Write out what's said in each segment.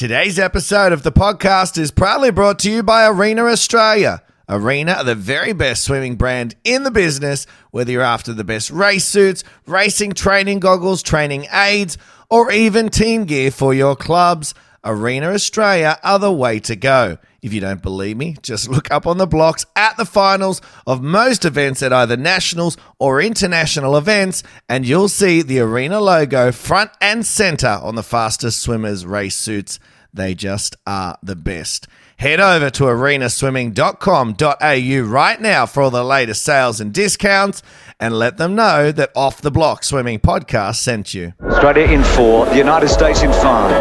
Today's episode of the podcast is proudly brought to you by Arena Australia. Arena are the very best swimming brand in the business, whether you're after the best race suits, racing training goggles, training aids, or even team gear for your clubs. Arena Australia are the way to go. If you don't believe me, just look up on the blocks at the finals of most events at either nationals or international events, and you'll see the Arena logo front and center on the fastest swimmers' race suits. They just are the best. Head over to arenaswimming.com.au right now for all the latest sales and discounts and let them know that Off the Block Swimming Podcast sent you. Australia in four, the United States in five.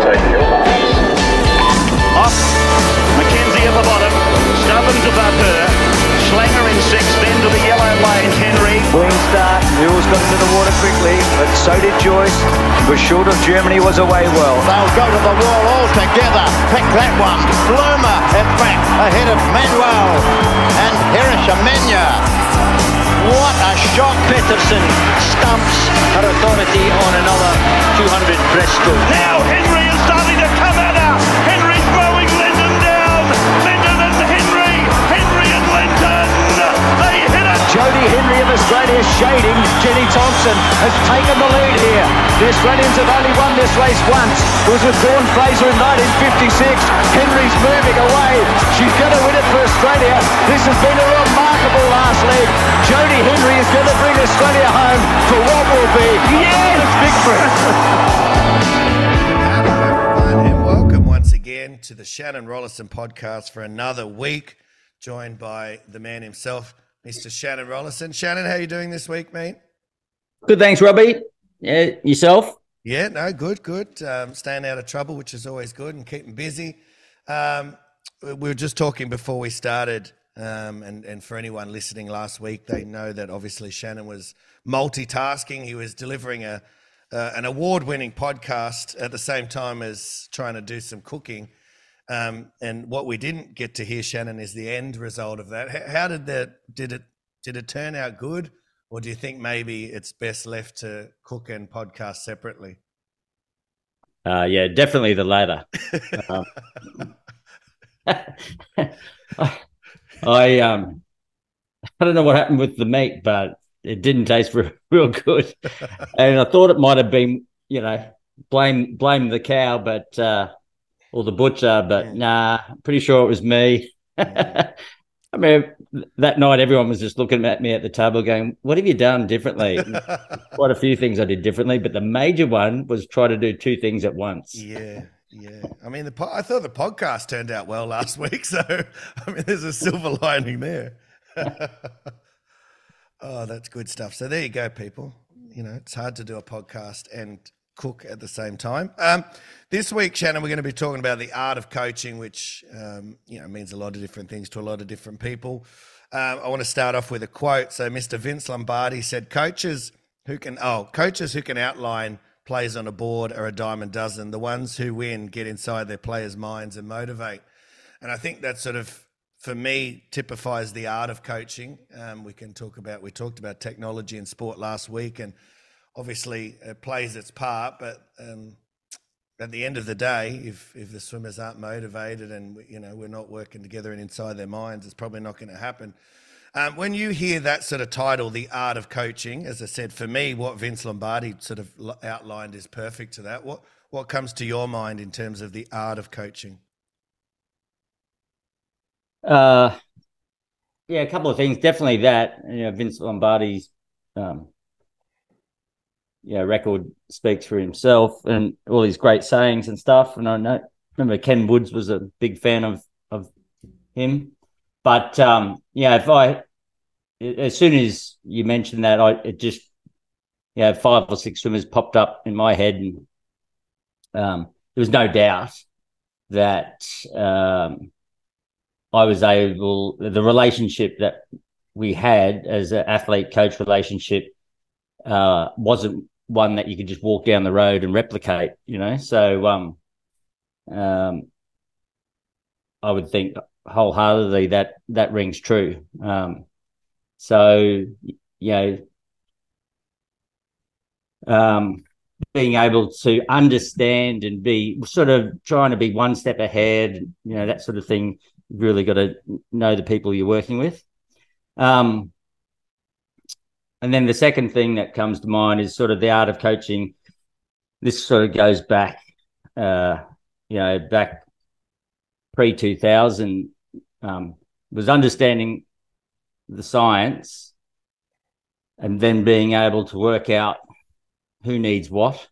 Off. Mackenzie at the bottom. Stubbins above her. Schlanger in sixth, then to the yellow lane. Henry. Clean start. Mules got into the water quickly, but so did Joyce. Was short of Germany, was away well. They'll go to the wall all together. Pick that one. Bloomer at back ahead of Manuel and Hirishamenya. What a shock. Peterson stumps her authority on another 200 breaststroke. Now Henry is starting to come at hit it. Jodie Henry of Australia shading. Jenny Thompson has taken the lead here. The Australians have only won this race once. It was with Dawn Fraser in 1956. Henry's moving away. She's going to win it for Australia. This has been a remarkable last leg. Jodie Henry is going to bring Australia home for what will be yes victory. Hello, everyone, and welcome once again to the Shannon Rollason podcast for another week, joined by the man himself, Mr. Shannon Rollason. Shannon, how are you doing this week, mate? Good, thanks, Robbie. Yeah, yourself? Yeah, no, good, good. Um, staying out of trouble, which is always good, and keeping busy. Um, we were just talking before we started, um, and and for anyone listening last week, they know that obviously Shannon was multitasking. He was delivering a uh, an award-winning podcast at the same time as trying to do some cooking. Um, and what we didn't get to hear, Shannon, is the end result of that. How, did that? Did it? Did it turn out good, or do you think maybe it's best left to cook and podcast separately? Uh, yeah, definitely the latter. um, I um, I don't know what happened with the meat, but it didn't taste real, real good, and I thought it might have been, you know, blame blame the cow, but uh, or the butcher, but Yeah. nah, pretty sure it was me. I mean, that night everyone was just looking at me at the table, going, "What have you done differently?" Quite a few things I did differently, but the major one was try to do two things at once. Yeah, yeah. I mean, the po- I thought the podcast turned out well last week, so I mean, there's a silver lining there. oh, that's good stuff. So there you go, people. You know, it's hard to do a podcast and cook at the same time. Um, this week, Shannon, we're going to be talking about the art of coaching, which um, you know means a lot of different things to a lot of different people. Um, I want to start off with a quote. So, Mr. Vince Lombardi said, "Coaches who can oh, coaches who can outline plays on a board are a dime a dozen. The ones who win get inside their players' minds and motivate." And I think that sort of, for me, typifies the art of coaching. Um, we can talk about we talked about technology in sport last week, and obviously it plays its part, but. Um, at the end of the day, if if the swimmers aren't motivated and you know we're not working together and inside their minds, it's probably not going to happen. Um, when you hear that sort of title, the art of coaching, as I said, for me, what Vince Lombardi sort of outlined is perfect to that. What what comes to your mind in terms of the art of coaching? Uh, yeah, a couple of things. Definitely that. You know, Vince Lombardi's, um, you know, record speaks for himself and all his great sayings and stuff. And I know, remember Ken Woods was a big fan of of him. But um, yeah, if I as soon as you mentioned that, I it just yeah, five or six swimmers popped up in my head, and um, there was no doubt that um, I was able the relationship that we had as an athlete coach relationship uh, wasn't one that you could just walk down the road and replicate, you know. So um, um, I would think wholeheartedly that that rings true. Um, so you know, um, being able to understand and be sort of trying to be one step ahead, you know, that sort of thing. You've really got to know the people you're working with. Um, and then the second thing that comes to mind is sort of the art of coaching. This sort of goes back, uh, you know, back pre 2000, um, was understanding the science and then being able to work out who needs what,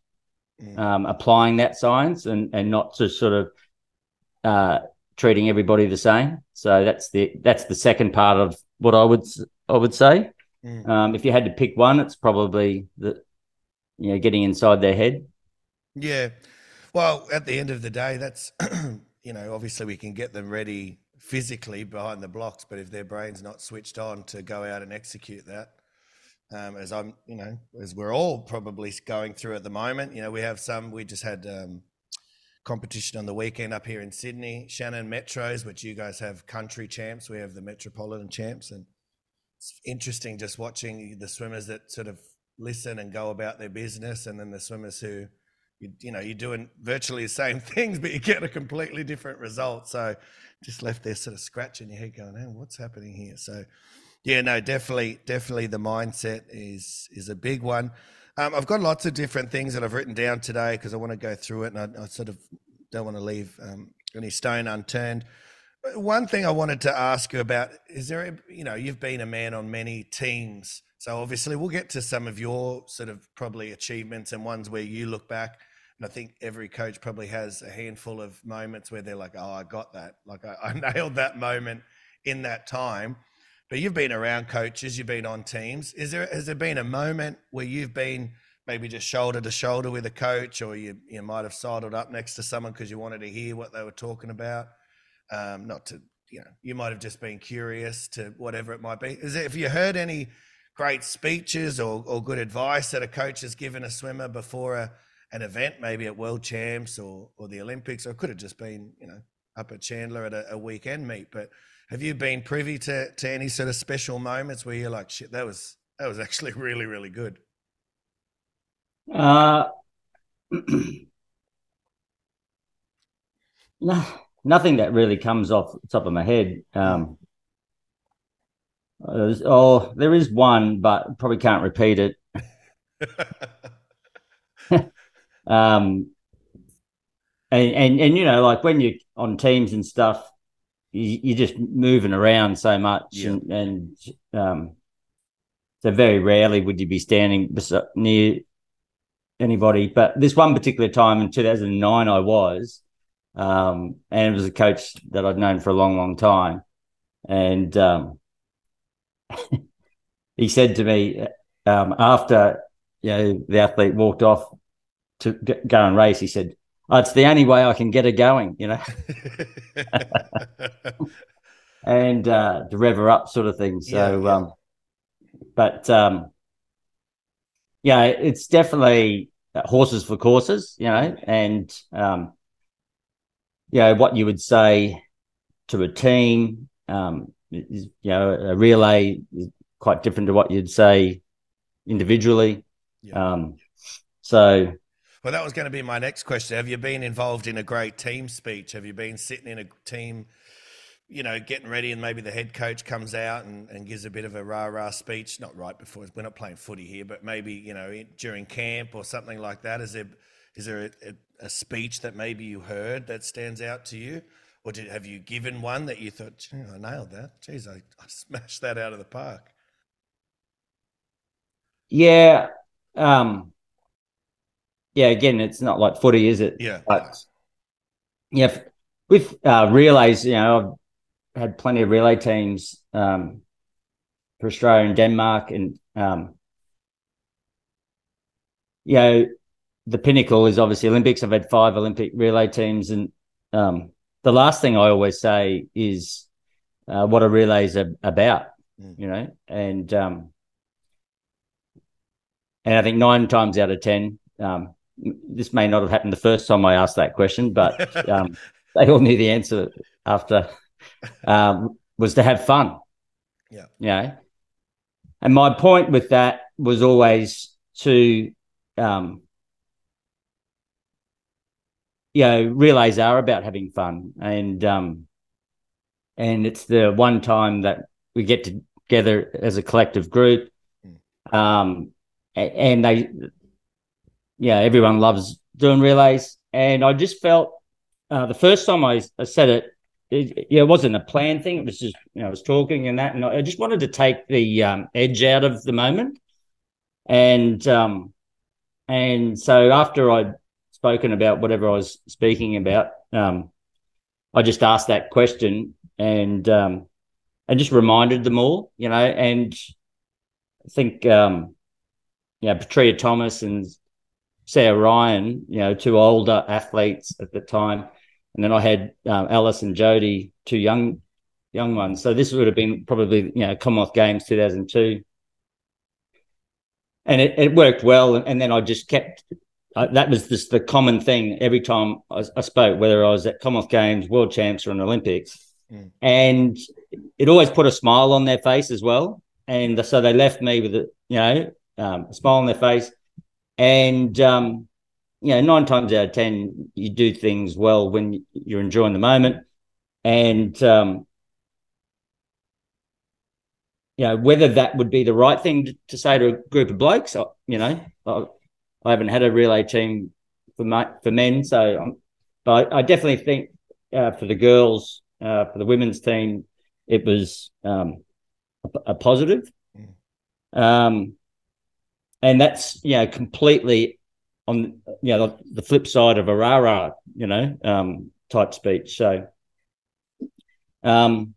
mm. um, applying that science and, and not just sort of uh, treating everybody the same. So that's the that's the second part of what I would I would say. Mm. Um, if you had to pick one, it's probably the you know getting inside their head. Yeah. Well, at the end of the day, that's you know obviously we can get them ready physically behind the blocks, but if their brain's not switched on to go out and execute that, um, as I'm, you know, as we're all probably going through at the moment, you know, we have some. We just had um, competition on the weekend up here in Sydney, Shannon Metros, which you guys have country champs. We have the Metropolitan champs, and it's interesting just watching the swimmers that sort of listen and go about their business, and then the swimmers who, you, you know, you're doing virtually the same things, but you get a completely different result. So just left there sort of scratching your head going, hey, what's happening here? So yeah, no, definitely, definitely the mindset is is a big one. Um, I've got lots of different things that I've written down today because I want to go through it and I, I sort of don't want to leave um, any stone unturned. One thing I wanted to ask you about is there, you know, you've been a man on many teams. So obviously we'll get to some of your sort of probably achievements and ones where you look back and I think every coach probably has a handful of moments where they're like, oh, I got that. Like I, I nailed that moment in that time. But you've been around coaches, you've been on teams. Is there has there been a moment where you've been maybe just shoulder to shoulder with a coach, or you you might have sidled up next to someone because you wanted to hear what they were talking about? Um, not to you know, you might have just been curious to whatever it might be. Is there, have you heard any great speeches or, or good advice that a coach has given a swimmer before a an event, maybe at World Champs or or the Olympics, or could have just been you know up at Chandler at a, a weekend meet. But have you been privy to to any sort of special moments where you're like, shit, that was that was actually really really good? Uh, no, nothing that really comes off the top of my head. Um, oh, there is one, but probably can't repeat it. Um, and, and and you know, like when you're on teams and stuff, you, are just moving around so much, yeah. and, and um, so very rarely would you be standing near anybody. But this one particular time in 2009, I was, um, and it was a coach that I'd known for a long, long time, and um, he said to me um, after you know the athlete walked off to go and race, he said, oh, "It's the only way I can get her going," you know, and uh, to rev her up, sort of thing. So, yeah, yeah. Um, but um, yeah, it's definitely horses for courses, you know, and um, you know what you would say to a team. Um, is, you know, a relay is quite different to what you'd say individually. Yeah. Um, so well, that was going to be my next question. Have you been involved in a great team speech? Have you been sitting in a team, you know, getting ready, and maybe the head coach comes out and, and gives a bit of a rah rah speech? Not right before we're not playing footy here, but maybe you know during camp or something like that. Is there is there a, a, a speech that maybe you heard that stands out to you? Or did, have you given one that you thought, I nailed that? Geez, I, I smashed that out of the park. Yeah. Um, yeah, again, it's not like footy, is it? Yeah. But yeah, with uh, relays, you know, I've had plenty of relay teams um, for Australia and Denmark, and um, you know, the pinnacle is obviously Olympics. I've had five Olympic relay teams, and um, the last thing I always say is uh, what a relay is about, mm. you know, and um, and I think nine times out of ten, um, this may not have happened the first time I asked that question, but um, they all knew the answer after um, was to have fun. Yeah. You know? And my point with that was always to um, you know, relays are about having fun, and um, and it's the one time that we get together as a collective group, um, and they, yeah, everyone loves doing relays, and I just felt uh, the first time I, I said it, it, yeah, it wasn't a planned thing. It was just you know I was talking and that, and I just wanted to take the um, edge out of the moment, and um, and so after I'd spoken about whatever I was speaking about, um, I just asked that question and um, and just reminded them all, you know, and I think um, you know Petria Thomas and Sarah Ryan, you know, two older athletes at the time, and then I had um, Alice and Jodie, two young young ones. So this would have been probably you know Commonwealth Games two thousand two, and it, it worked well. And then I just kept uh, that was just the common thing every time I, I, spoke, whether I was at Commonwealth Games, World Champs, or an Olympics, mm. and it always put a smile on their face as well. And so they left me with a you know um, a smile on their face, and um, you know nine times out of ten you do things well when you're enjoying the moment, and um, you know whether that would be the right thing to, say to a group of blokes. You know, I, haven't had a relay team for my, for men, so um, but I, I definitely think uh, for the girls, uh, for the women's team, it was um, a, a, positive. Mm. Um, and that's you know completely on you know the, the flip side of a rah rah, you know, um, type speech. So, um,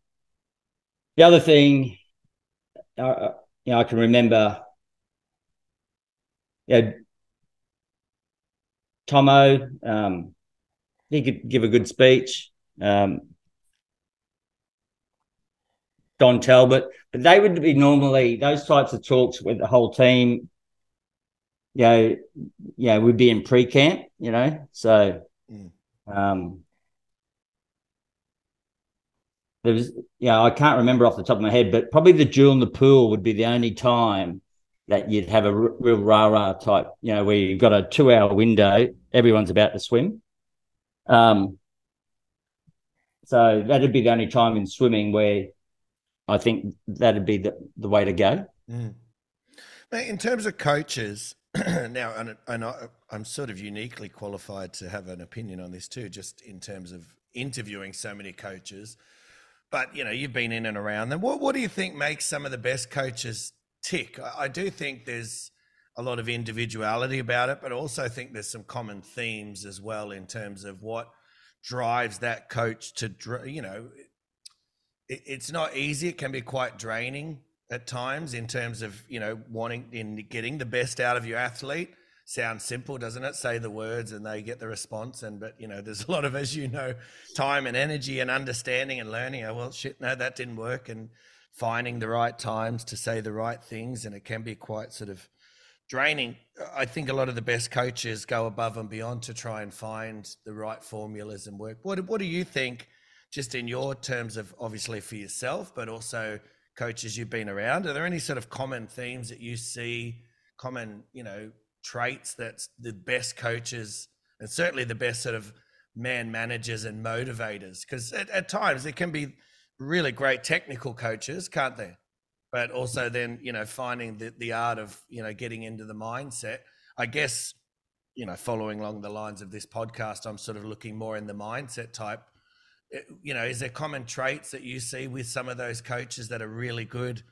the other thing uh, you know, I can remember, you know, Tomo, um, he could give a good speech. Um, Don Talbot, but they would be normally those types of talks with the whole team. You know, yeah, we'd be in pre-camp, you know, so mm. um, there was, yeah, I can't remember off the top of my head, but probably the duel in the pool would be the only time that you'd have a r- real rah rah type, you know, where you've got a two hour window, everyone's about to swim. Um, so that'd be the only time in swimming where I think that'd be the, the way to go. Mm. In terms of coaches, now, and, and I, I'm sort of uniquely qualified to have an opinion on this too, just in terms of interviewing so many coaches. But you know, you've been in and around them. What what do you think makes some of the best coaches tick? I, I do think there's a lot of individuality about it, but also think there's some common themes as well in terms of what drives that coach to you know it, it's not easy it can be quite draining at times in terms of you know wanting in getting the best out of your athlete sounds simple, doesn't it? Say the words and they get the response. And but you know, there's a lot of, as you know, time and energy and understanding and learning. Oh, well, shit, no, that didn't work. And finding the right times to say the right things, and it can be quite sort of draining. I think a lot of the best coaches go above and beyond to try and find the right formulas and work. What What do you think? Just in your terms of obviously for yourself, but also coaches you've been around, are there any sort of common themes that you see, common, you know, traits that the best coaches and certainly the best sort of man managers and motivators because at, at, times it can be really great technical coaches can't they? But also then you know finding the, the art of you know getting into the mindset. I guess you know following along the lines of this podcast i'm sort of looking more in the mindset type. You know is there common traits that you see with some of those coaches that are really good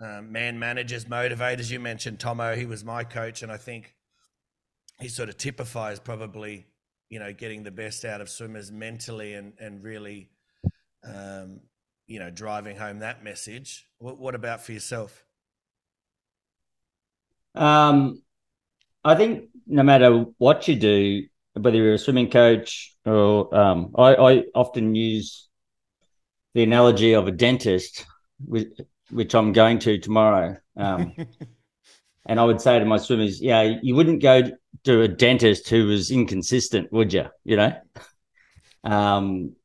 um, man managers, motivators. You mentioned Tomo, he was my coach, and I think he sort of typifies probably, you know, getting the best out of swimmers mentally and and really, um, you know, driving home that message. What, what about for yourself? Um, I think no matter what you do, whether you're a swimming coach or um, I, I often use the analogy of a dentist. With, which I'm going to tomorrow. Um, and I would say to my swimmers, yeah, you wouldn't go to a dentist who was inconsistent, would you? You know? Um,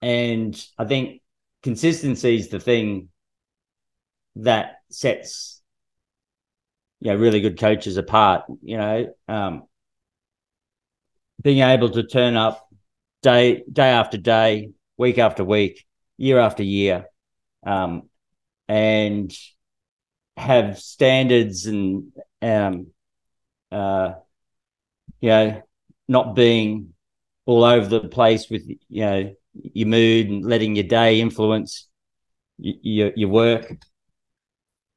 and I think consistency is the thing that sets, you know, really good coaches apart, you know. Um, being able to turn up day day after day, week after week, year after year, um, and have standards and um, uh, you know, not being all over the place with you know your mood and letting your day influence your your work.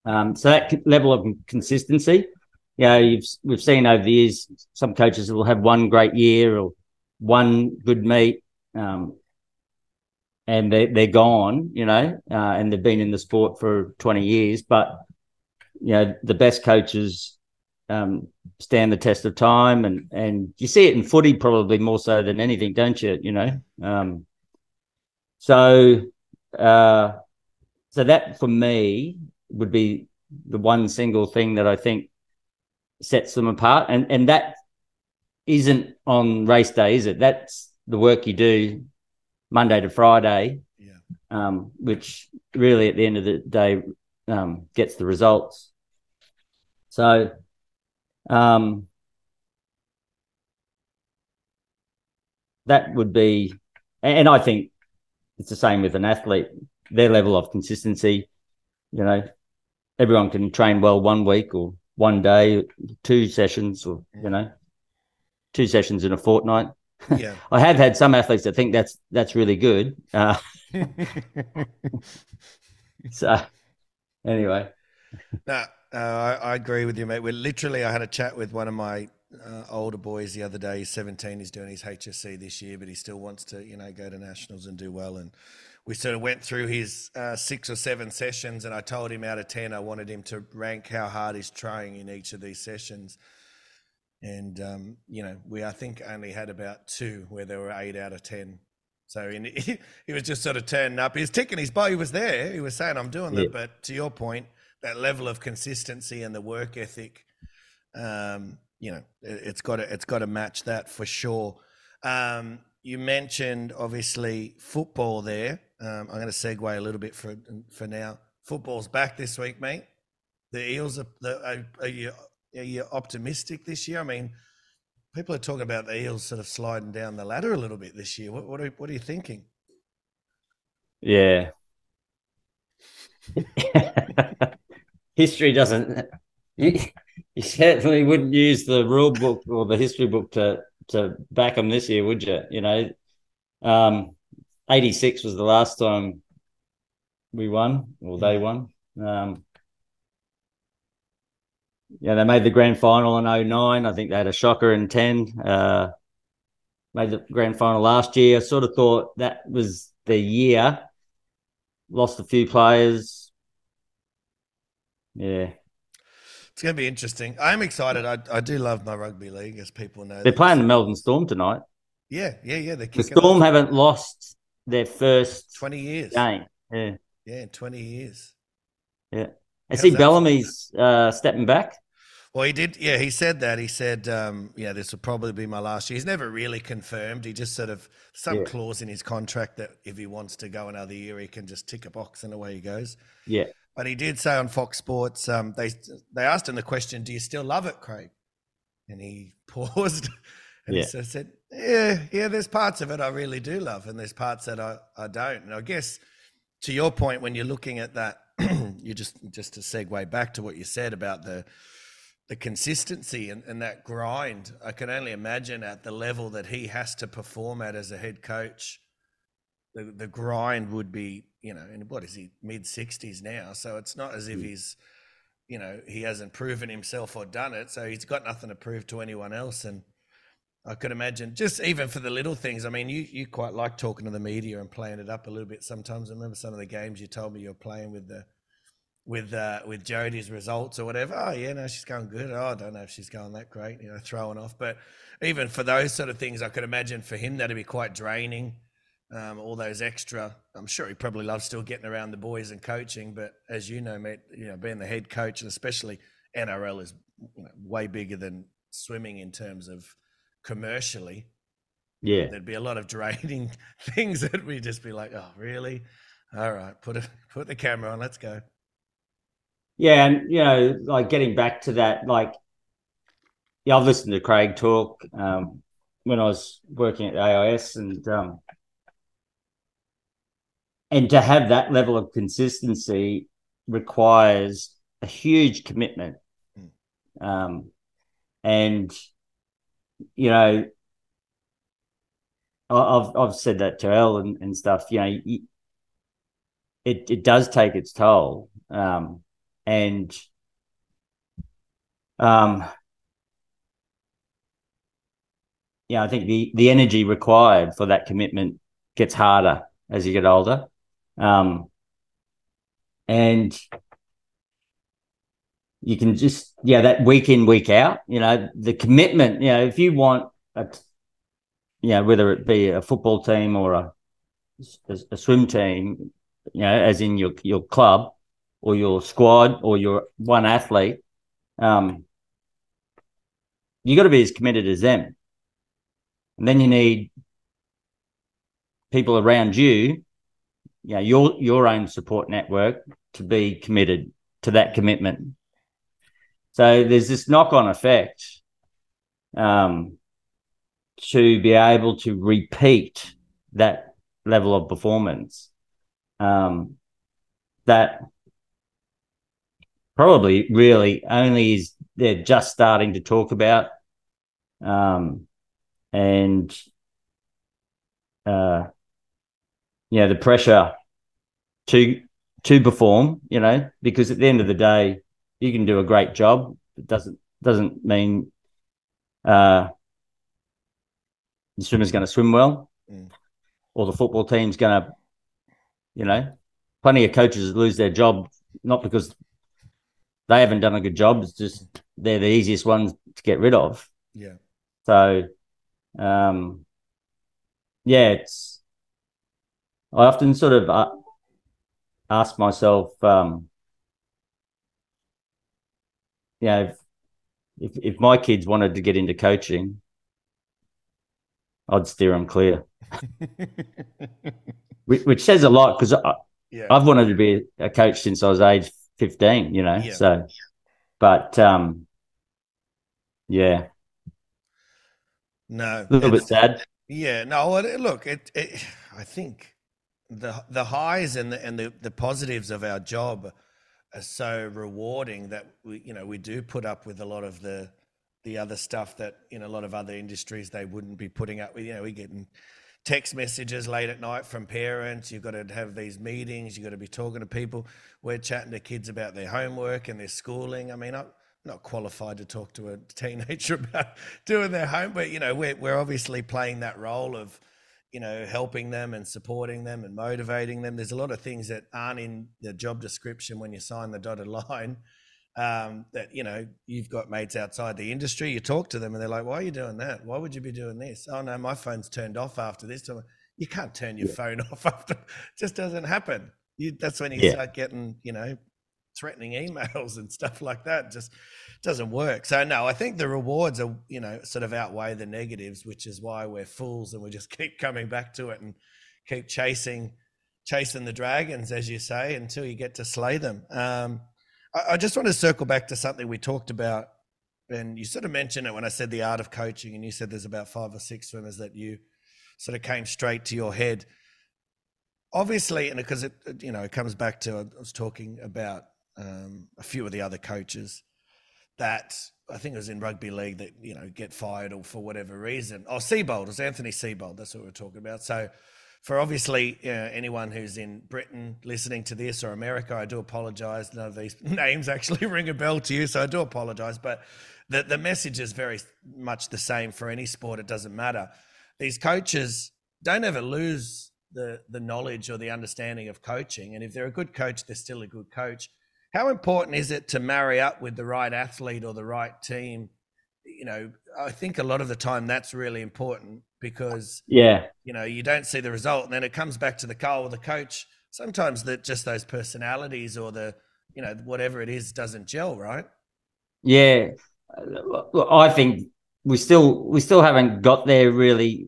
Um, so that level of consistency, you know, you've we've seen over the years some coaches will have one great year or one good meet, um, and they they're gone, you know, uh, and they've been in the sport for twenty years. But you know, the best coaches um, stand the test of time, and and you see it in footy probably more so than anything, don't you? You know, um, so uh, so that for me would be the one single thing that I think sets them apart, and and that isn't on race day, is it? That's the work you do Monday to Friday, Yeah. um, which really at the end of the day um, gets the results. So, um, that would be, and I think it's the same with an athlete. Their level of consistency, you know, everyone can train well one week or one day, two sessions, or you know, two sessions in a fortnight. Yeah. I have had some athletes that think that's that's really good. Uh, so, anyway, No, uh, I, I agree with you, mate. We're literally, I had a chat with one of my uh, older boys the other day. He's 17. He's doing his HSC this year, but he still wants to, you know, go to nationals and do well. And we sort of went through his uh, six or seven sessions, and I told him out of 10, I wanted him to rank how hard he's trying in each of these sessions. And, um, you know, we, I think, only had about two where there were eight out of 10. So in, he, was just sort of turning up. He was ticking his box. He was there. He was saying, I'm doing Yeah. it. But to your point, that level of consistency and the work ethic, um, you know, it, it's got to it's got to match that for sure. Um, you mentioned obviously football there. Um, I'm going to segue a little bit for for now. Football's back this week, mate. The Eels are, are, are you are you optimistic this year? I mean, people are talking about the Eels sort of sliding down the ladder a little bit this year. What what are, what are you thinking? yeah. History doesn't. You certainly wouldn't use the rule book or the history book to to back them this year, would you? You know, um, eighty six was the last time we won or they won. Um, yeah, they made the grand final in 09. I think they had a shocker in 10. Uh, made the grand final last year. I sort of thought that was the year. Lost a few players. Yeah. It's going to be interesting. I'm excited. I, I do love my rugby league, as people know. They're playing the Melbourne Storm tonight. Yeah, yeah, yeah. They're The Storm off haven't lost their first 20 years. game. Yeah. Yeah, 20 years. Yeah. I How's see? Bellamy's uh, stepping back. Well, he did. Yeah, he said that. He said, um, "Yeah, this will probably be my last year." He's never really confirmed. He just sort of some Yeah. clause in his contract that if he wants to go another year, he can just tick a box and away he goes. Yeah. But he did say on Fox Sports, um, they they asked him the question, "Do you still love it, Craig?" And he paused, and Yeah. he said, "Yeah, yeah. There's parts of it I really do love, and there's parts that I, I don't." And I guess to your point, when you're looking at that, you just just to segue back to what you said about the the consistency and, and that grind. I can only imagine at the level that he has to perform at as a head coach, the the grind would be, you know, and what is he mid sixties now? So it's not as if he's, you know, he hasn't proven himself or done it. So he's got nothing to prove to anyone else. And I could imagine just even for the little things. I mean, you you quite like talking to the media and playing it up a little bit sometimes. I remember some of the games you told me you were playing with the with uh, with Jodie's results or whatever. Oh yeah, no, she's going good. Oh, I don't know if she's going that great, you know, throwing off. But even for those sort of things, I could imagine for him that'd be quite draining. Um, all those extra. I'm sure he probably loves still getting around the boys and coaching. But as you know, mate, you know, being the head coach and especially NRL is you know, way bigger than swimming in terms of commercially. Yeah. There'd be a lot of draining things that we'd just be like, oh, really? All right, put it, put the camera on. Let's go. Yeah, and you know, like getting back to that, like, yeah, I've listened to Craig talk. Um, when I was working at AIS, and um, and to have that level of consistency requires a huge commitment. Um, and you know, I've I've said that to Elle and, and stuff. You know, it it does take its toll, um, and um, yeah, I think the the energy required for that commitment gets harder as you get older, um, and you can just yeah that week in week out you know the commitment you know if you want a you know whether it be a football team or a a, a swim team you know as in your your club or your squad or your one athlete um you got to be as committed as them. And then you need people around you you know your your own support network to be committed to that commitment. So there's this knock on effect um, to be able to repeat that level of performance um, that probably really only is they're just starting to talk about um, and uh, you know the pressure to to perform you know because at the end of the day you can do a great job. It doesn't doesn't mean uh, the swimmer's going to swim well, mm. or the football team's going to, you know, plenty of coaches lose their job not because they haven't done a good job. It's just they're the easiest ones to get rid of. Yeah. So, um, yeah, it's. I often sort of uh, ask myself, um, you know, if, if, if my kids wanted to get into coaching, I'd steer them clear. Which says a lot because yeah. I've wanted to be a coach since I was age 15, you know. Yeah. So, but um, yeah. No. A little bit sad. Yeah. No, look, it, it, I think the the highs and the and the, the positives of our job are so rewarding that we you know we do put up with a lot of the the other stuff that in a lot of other industries they wouldn't be putting up with. You know we getting text messages late at night from parents. You've got to have these meetings. You've got to be talking to people. We're chatting to kids about their homework and their schooling. I mean i'm not qualified to talk to a teenager about doing their homework you know we're, we're obviously playing that role of you know, helping them and supporting them and motivating them. There's a lot of things that aren't in the job description when you sign the dotted line. Um, that you know, you've got mates outside the industry. You talk to them, and they're like, "Why are you doing that? Why would you be doing this?" Oh no, my phone's turned off after this. You can't turn your yeah. phone off after. It just doesn't happen. You, that's when you yeah. start getting, you know, threatening emails and stuff like that. Just doesn't work. So no, I think the rewards are, you know, sort of outweigh the negatives, which is why we're fools and we just keep coming back to it and keep chasing chasing the dragons, as you say, until you get to slay them. Um, I, I just want to circle back to something we talked about, and you sort of mentioned it when I said the art of coaching, and you said there's about five or six swimmers that you sort of came straight to your head. Obviously, and because it, you know, it comes back to I was talking about um, a few of the other coaches that I think it was in rugby league that you know get fired or for whatever reason. Oh, Seibold, it was Anthony Seibold. That's what we are talking about. So, for obviously uh, anyone who's in Britain listening to this or America, I do apologise. None of these names actually ring a bell to you, so I do apologise. But the the message is very much the same for any sport. It doesn't matter. These coaches don't ever lose the the knowledge or the understanding of coaching, and if they're a good coach, they're still a good coach how important is it to marry up with the right athlete or the right team? You know, I think a lot of the time that's really important because yeah, you know, you don't see the result, and then it comes back to the car or the coach. Sometimes that just those personalities or the you know whatever it is doesn't gel, right? Yeah, I think we still we still haven't got there really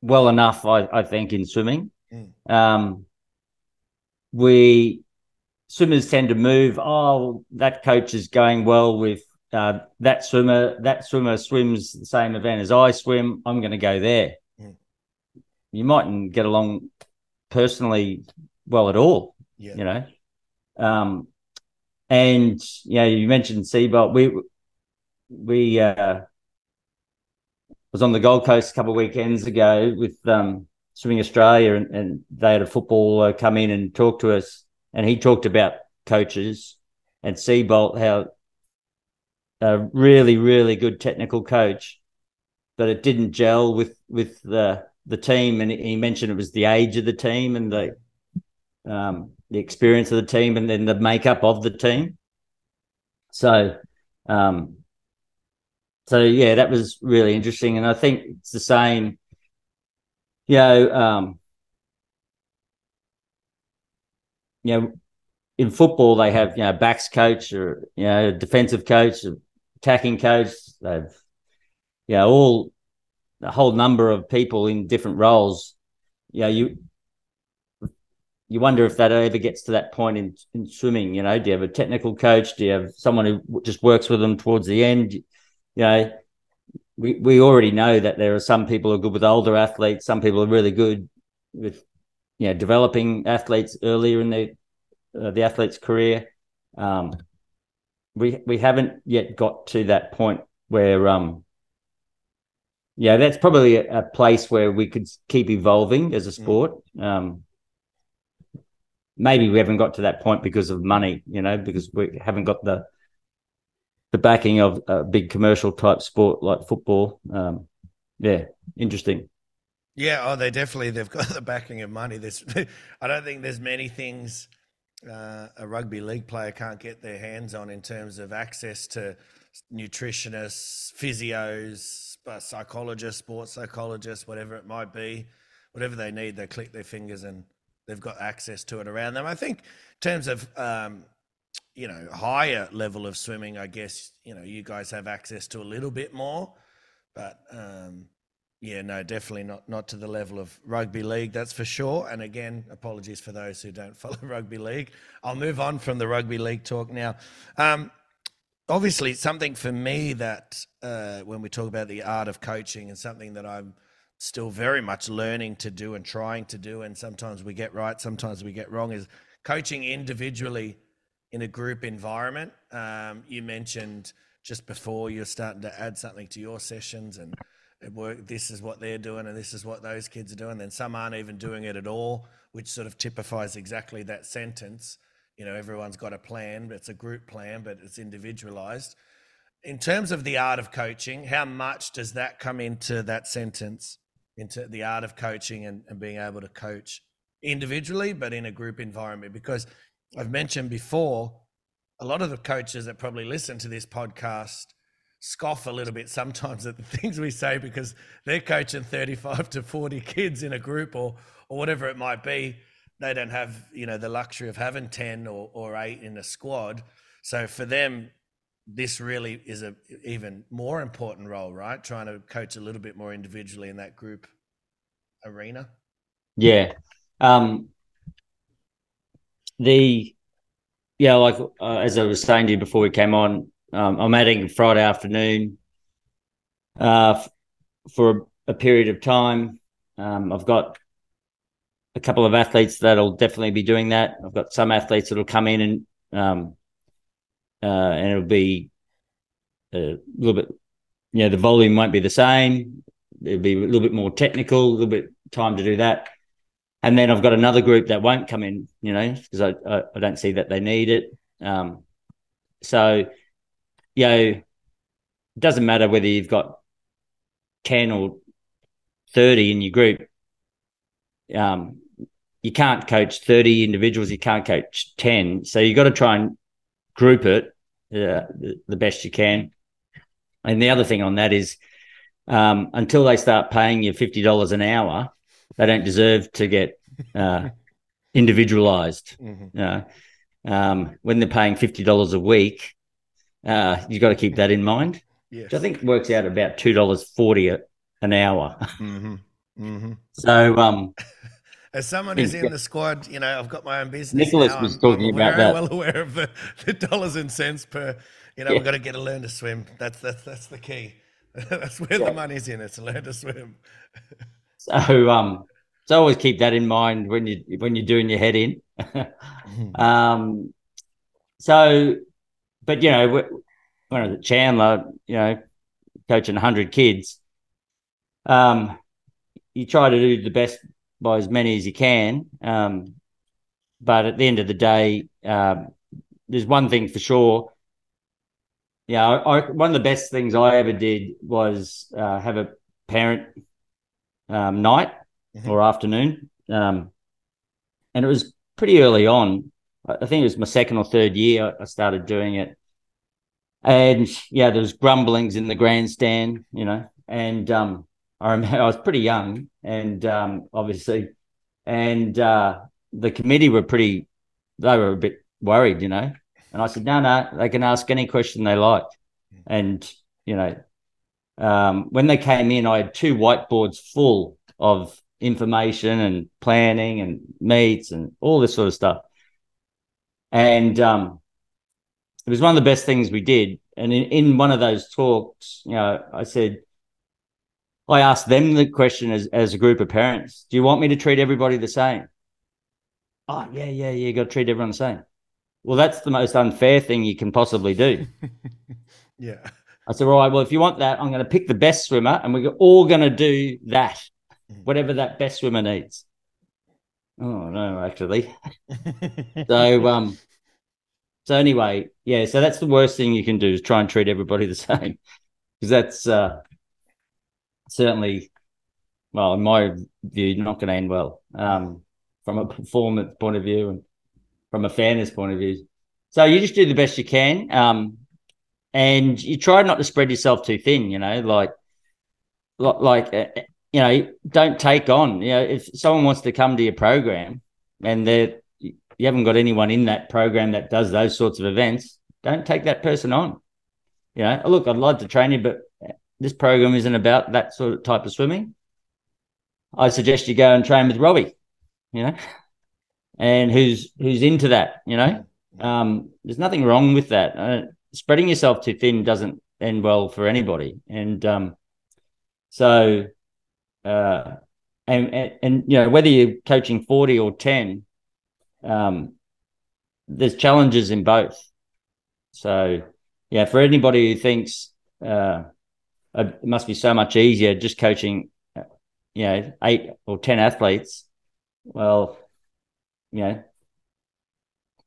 well enough. I, I think in swimming, mm. um, we swimmers tend to move. Oh, that coach is going well with uh, that swimmer that swimmer swims the same event as I swim. I'm going to go there. Mm. You mightn't get along personally well at all. Yeah. You know, um, and yeah, you mentioned Seibold. We we uh, was on the Gold Coast a couple of weekends ago with um, Swimming Australia, and, and they had a footballer come in and talk to us, and he talked about coaches and Seibold, how a really, really good technical coach, but it didn't gel with with the the team. And he mentioned it was the age of the team and the um, the experience of the team, and then the makeup of the team. So, um, so yeah, that was really interesting, and I think it's the same. You know, um, you know, in football they have you know backs coach or you know defensive coach, attacking coach. They've you know all a whole number of people in different roles. You know, you you wonder if that ever gets to that point in, in swimming. You know, do you have a technical coach? Do you have someone who just works with them towards the end? You know, we we already know that there are some people who are good with older athletes. Some people are really good with you know developing athletes earlier in their uh, the athlete's career. Um, we we haven't yet got to that point where um, yeah, that's probably a, a, place where we could keep evolving as a mm. sport. Um, maybe we haven't got to that point because of money, you know, because we haven't got the the backing of a big commercial type sport like football. Um, yeah, interesting. Yeah, oh, they definitely they've got the backing of money. There's, I don't think there's many things uh, a rugby league player can't get their hands on in terms of access to nutritionists, physios, uh, psychologists, sports psychologists, whatever it might be, whatever they need, they click their fingers and they've got access to it around them. I think in terms of um, you know higher level of swimming, I guess you know you guys have access to a little bit more, but um, yeah, no, definitely not not to the level of rugby league, that's for sure. And again, apologies for those who don't follow rugby league. I'll move on from the rugby league talk now. Um, obviously, something for me that uh, when we talk about the art of coaching and something that I'm still very much learning to do and trying to do, and sometimes we get right, sometimes we get wrong, is coaching individually in a group environment. Um, you mentioned just before you're starting to add something to your sessions and work, this is what they're doing and this is what those kids are doing. Then some aren't even doing it at all, which sort of typifies exactly that sentence. You know, everyone's got a plan, it's a group plan, but it's individualized. In terms of the art of coaching, how much does that come into that sentence, into the art of coaching and, and being able to coach individually, but in a group environment? Because I've mentioned before, a lot of the coaches that probably listen to this podcast scoff a little bit sometimes at the things we say because they're coaching 35 to 40 kids in a group or or whatever it might be. They don't have you know the luxury of having 10 or, or 8 in a squad. So for them this really is a even more important role right? Trying to coach a little bit more individually in that group arena. Yeah. Um the yeah like uh, as i was saying to you before we came on um, I'm adding Friday afternoon uh, f- for a, a, period of time. Um, I've got a couple of athletes that'll definitely be doing that. I've got some athletes that'll come in and um, uh, and it'll be a little bit, you know, the volume won't be the same. It'll be a little bit more technical, a little bit time to do that. And then I've got another group that won't come in, you know, because I, I, I don't see that they need it. Um, so you know, it doesn't matter whether you've got 10 or 30 in your group. Um, you can't coach 30 individuals, you can't coach 10. So you've got to try and group it uh, the, the, best you can. And the other thing on that is um, until they start paying you $50 an hour, they don't deserve to get uh, individualized. Mm-hmm. Uh, um, when they're paying $50 a week, uh, you've got to keep that in mind. Yes. Which I think works out about two dollars forty an hour. Mm-hmm. Mm-hmm. So, um, as someone who's in the squad, you know, I've got my own business. Nicholas now. was I'm, talking I'm about that. Well aware of the, the dollars and cents per You know, Yeah. we've got to get to learn to swim. That's that's that's the key. that's where the money's in. It's learn to swim. So um, so always keep that in mind when you when you're doing your head in. um, so, but you know, wh- when I was at Chandler, you know, coaching hundred kids, um, you try to do the best by as many as you can. Um, but at the end of the day, um, there's one thing for sure. Yeah, I, I, one of the best things I ever did was uh, have a parent um, night Mhm. or afternoon, um, and it was pretty early on. I think it was my second or third year I started doing it, and yeah, there was grumblings in the grandstand, you know, and um, I remember I was pretty young, and um, obviously, and uh, the committee were pretty, they were a bit worried, you know, and I said, no, no, they can ask any question they like, and you know, um, when they came in, I had two whiteboards full of information and planning and meets and all this sort of stuff. And um, it was one of the best things we did. And in, in one of those talks, you know, I said, I asked them the question as, as a group of parents, do you want me to treat everybody the same? Oh, yeah, yeah, yeah, you got to treat everyone the same. Well, that's the most unfair thing you can possibly do. Yeah. I said, all right, well, if you want that, I'm going to pick the best swimmer and we're all going to do that, whatever that best swimmer needs. Oh, no, actually. so, um, so anyway, yeah, so that's the worst thing you can do is try and treat everybody the same because that's uh, certainly, well, in my view, not going to end well um, from a performance point of view and from a fairness point of view. So you just do the best you can. Um, and you try not to spread yourself too thin, you know, like, li- like, uh, you know, don't take on, you know, if someone wants to come to your program and they're, you haven't got anyone in that program that does those sorts of events, don't take that person on. You know, "Oh, look, I'd love to train you, but this program isn't about that sort of type of swimming. I suggest you go and train with Robbie, you know, and who's who's into that, you know. Um, there's nothing wrong with that. Uh, spreading yourself too thin doesn't end well for anybody, and um, so uh, and, and and you know whether you're coaching forty or ten, um, there's challenges in both. So yeah, for anybody who thinks uh, it must be so much easier just coaching, you know, eight or ten athletes, well, you know,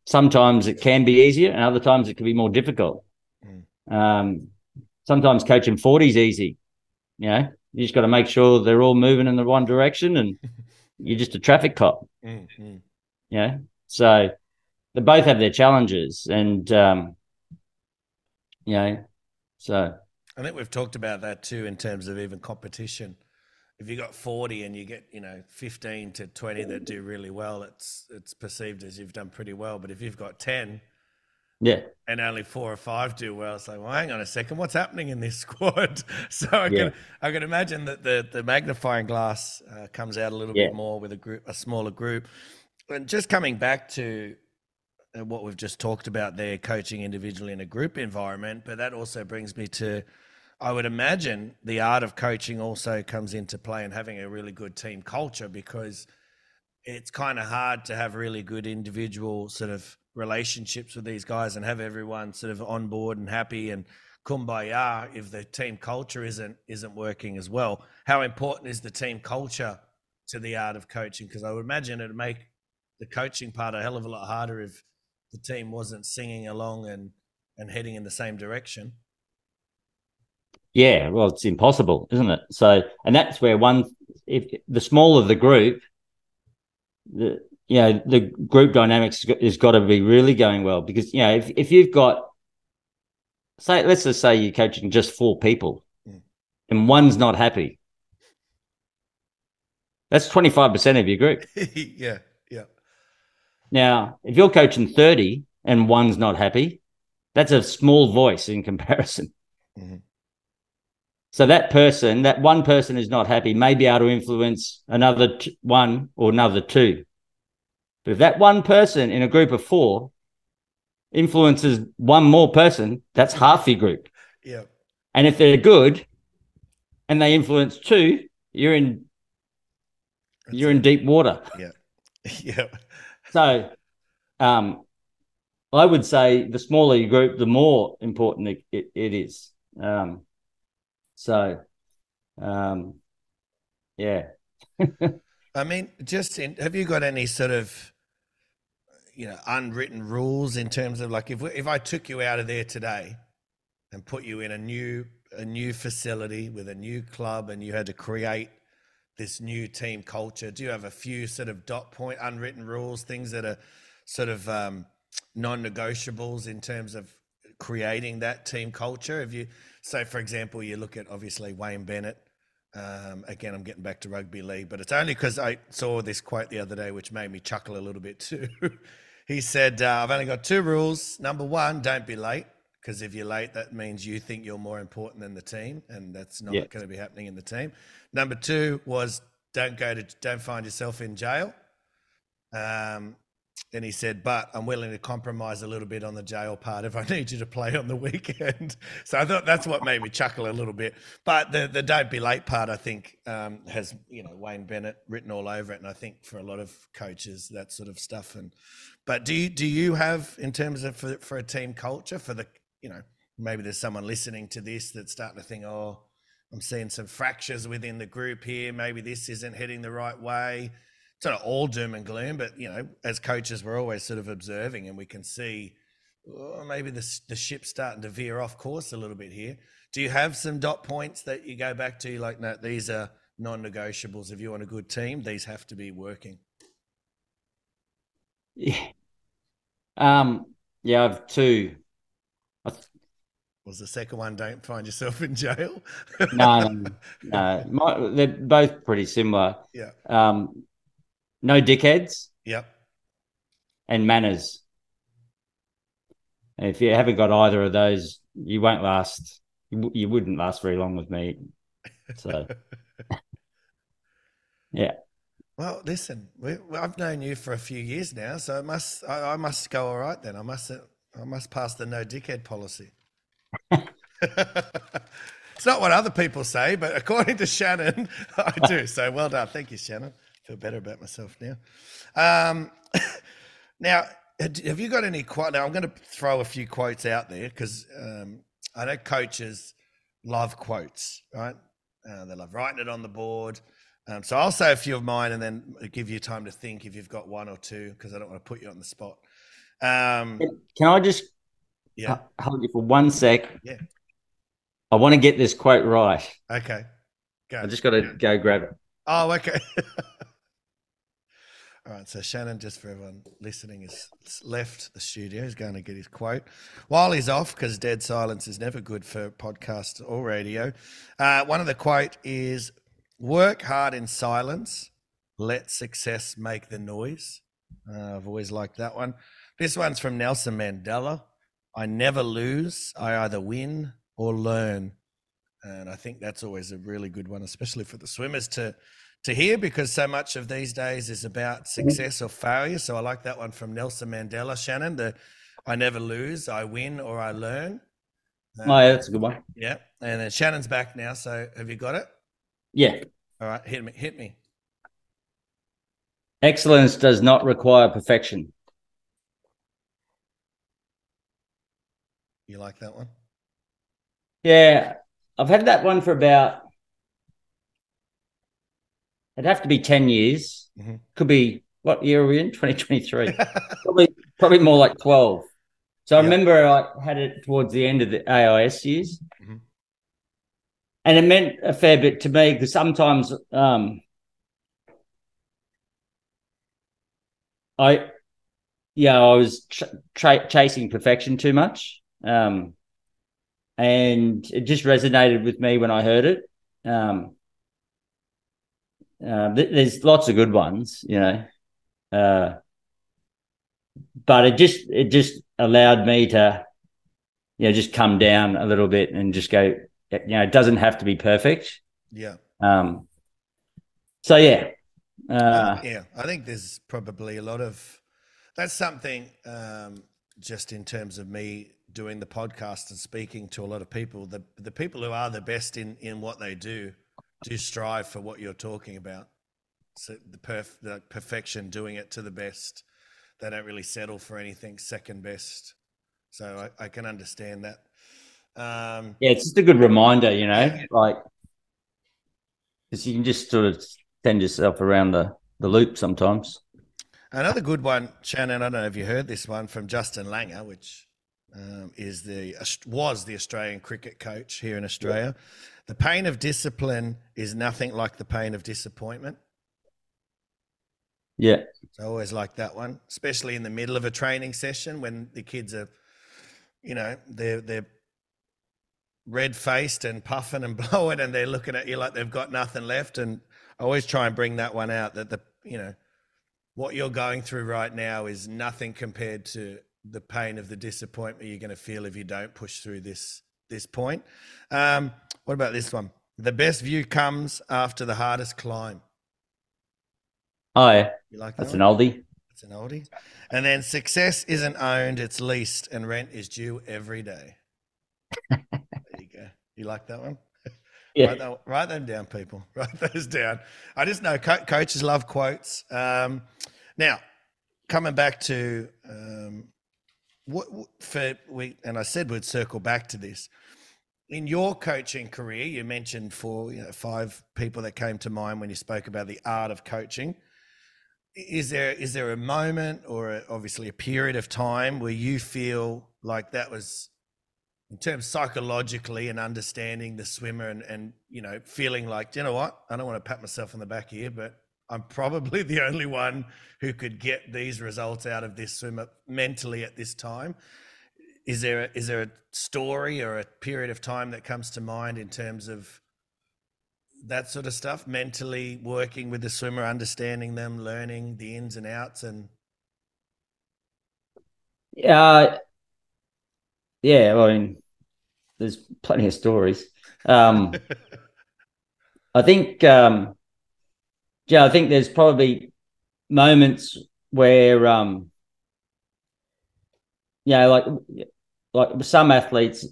sometimes it can be easier, and other times it can be more difficult. Um, sometimes coaching forty is easy, you know. You just got to make sure they're all moving in the one direction, and you're just a traffic cop. Mm, mm. you know. So they both have their challenges, and um, you know, so I think we've talked about that too in terms of even competition. If you got 40 and you get, you know, 15 to 20 that do really well, it's it's perceived as you've done pretty well. But if you've got 10 yeah, and only four or five do well, it's like, well, hang on a second, what's happening in this squad? So I Yeah. can I can imagine that the the magnifying glass uh, comes out a little Yeah. bit more with a group, a smaller group. And just coming back to uh, what we've just talked about there, coaching individually in a group environment, but that also brings me to, I would imagine the art of coaching also comes into play and having a really good team culture because it's kind of hard to have really good individual sort of relationships with these guys and have everyone sort of on board and happy and kumbaya if the team culture isn't isn't working as well. How important is the team culture to the art of coaching? Because I would imagine it'd make the coaching part a hell of a lot harder if the team wasn't singing along and and heading in the same direction. yeah. Well, it's impossible, isn't it? So, and that's where one, if the smaller the group, the you know the group dynamics has got to be really going well because you know if if you've got say let's just say you're coaching just four people Mm. and one's not happy that's 25% of your group yeah, yeah. Now, if you're coaching 30 and one's not happy, that's a small voice in comparison. Mhm. So that person, that one person is not happy, may be able to influence another t- one or another two. But if that one person in a group of four influences one more person, that's half your group. Yeah. And if they're good and they influence two, you're in you're in deep water. Yeah. Yeah. So um I would say the smaller your group, the more important it, it, it is. Um so um yeah. I mean, just in, have you got any sort of, you know, unwritten rules in terms of like if if I took you out of there today and put you in a new a new facility with a new club and you had to create this new team culture, do you have a few sort of dot point unwritten rules, things that are sort of um, non-negotiables in terms of creating that team culture? If you so, for example, you look at obviously Wayne Bennett um, again, I'm getting back to rugby league, but it's only because I saw this quote the other day, which made me chuckle a little bit too. he said, uh, I've only got two rules. Number one, don't be late, because if you're late, that means you think you're more important than the team, and that's not going to be happening in the team. Number two was don't go to, don't find yourself in jail. Um, and he said, but I'm willing to compromise a little bit on the jail part if I need you to play on the weekend. so I thought that's what made me chuckle a little bit. But the, the don't be late part, I think, um, has, you know, Wayne Bennett written all over it. And I think for a lot of coaches, that sort of stuff. And, but do you, do you have, in terms of for, for a team culture, for the, you know, maybe there's someone listening to this that's starting to think, oh, I'm seeing some fractures within the group here. Maybe this isn't heading the right way it's of all doom and gloom, but you know, as coaches, we're always sort of observing, and we can see oh, maybe the the ship's starting to veer off course a little bit here. Do you have some dot points that you go back to? Like, no, these are non-negotiables. If you want a good team, these have to be working. Yeah. Um yeah, I've two. Was the second one? Don't find yourself in jail. No, no, no. My, they're both pretty similar. yeah. Um no dickheads Yep. and manners. And if you haven't got either of those, you won't last. You, you wouldn't last very long with me. So, yeah. Well, listen, we, I've known you for a few years now, so it must I, I must go all right then. I must I must pass the no dickhead policy. it's not what other people say, but according to Shannon, I do. So well done, thank you, Shannon. Feel better about myself now. Um, now, have you got any quote? Now, I'm going to throw a few quotes out there because um, I know coaches love quotes, right? Uh, they love writing it on the board. Um, so I'll say a few of mine and then give you time to think if you've got one or two because I don't want to put you on the spot. Um, Can I just yeah. hold you for one sec? Yeah. I want to get this quote right. Okay. Go. I just got to go grab it. Oh, okay. All right. So Shannon, just for everyone listening, has left the studio. He's going to get his quote while he's off because dead silence is never good for podcast or radio. Uh, one of the quote is "Work hard in silence. Let success make the noise." Uh, I've always liked that one. This one's from Nelson Mandela. I never lose. I either win or learn. And I think that's always a really good one, especially for the swimmers to to hear because so much of these days is about success or failure. So I like that one from Nelson Mandela, Shannon. The I never lose, I win or I learn. Uh, Oh, yeah, that's a good one. yeah. And then Shannon's back now. So have you got it? Yeah. All right, hit me, hit me. Excellence does not require perfection. You like that one? Yeah. I've had that one for about, it'd have to be 10 years. Mhm. Could be, what year are we in? 2023. probably, probably more like 12. So I remember I had it towards the end of the AIS years. Mhm. And it meant a fair bit to me because sometimes um, I, yeah, I was tra- chasing perfection too much. Um, and it just resonated with me when I heard it. Um, uh, th- there's lots of good ones, you know, uh, but it just it just allowed me to, you know, just come down a little bit and just go. You know, it doesn't have to be perfect. Yeah. Um, so yeah, uh, yeah, I think there's probably a lot of that's something um, just in terms of me doing the podcast and speaking to a lot of people, the the people who are the best in in what they do do strive for what you're talking about. So the perf the perfection, doing it to the best. They don't really settle for anything second best. So I, I can understand that. Um, Yeah, it's just a good reminder, you know, like because you can just sort of send yourself around the, the loop sometimes. Another good one, Shannon. I don't know if you heard this one from Justin Langer, which um, is the was the Australian cricket coach here in Australia. The pain of discipline is nothing like the pain of disappointment. Yeah, I always like that one, especially in the middle of a training session when the kids are, you know, they're they're red faced and puffing and blowing, and they're looking at you like they've got nothing left. And I always try and bring that one out that the you know what you're going through right now is nothing compared to the pain of the disappointment you're going to feel if you don't push through this this point. Um, what about this one? The best view comes after the hardest climb. oh yeah, You like that that's one? an oldie. It's an oldie. And then success isn't owned, it's leased, and rent is due every day. there you go. You like that one? Yeah, Write, that, write them down, people. Write those down. I just know co- coaches love quotes. Um, now, coming back to um, what- for we, and I said we'd circle back to this. In your coaching career, you mentioned four, you know, five people that came to mind when you spoke about the art of coaching. Is there is there a moment or a, obviously a period of time where you feel like that was in terms psychologically and understanding the swimmer and, and you know feeling like you know what i don't want to pat myself on the back here but i'm probably the only one who could get these results out of this swimmer mentally at this time is there a, is there a story or a period of time that comes to mind in terms of that sort of stuff mentally working with the swimmer understanding them learning the ins and outs and uh, yeah. I mean, there's plenty of stories. Um, I think, um, yeah, I think there's probably moments where, um, you know, like like some athletes,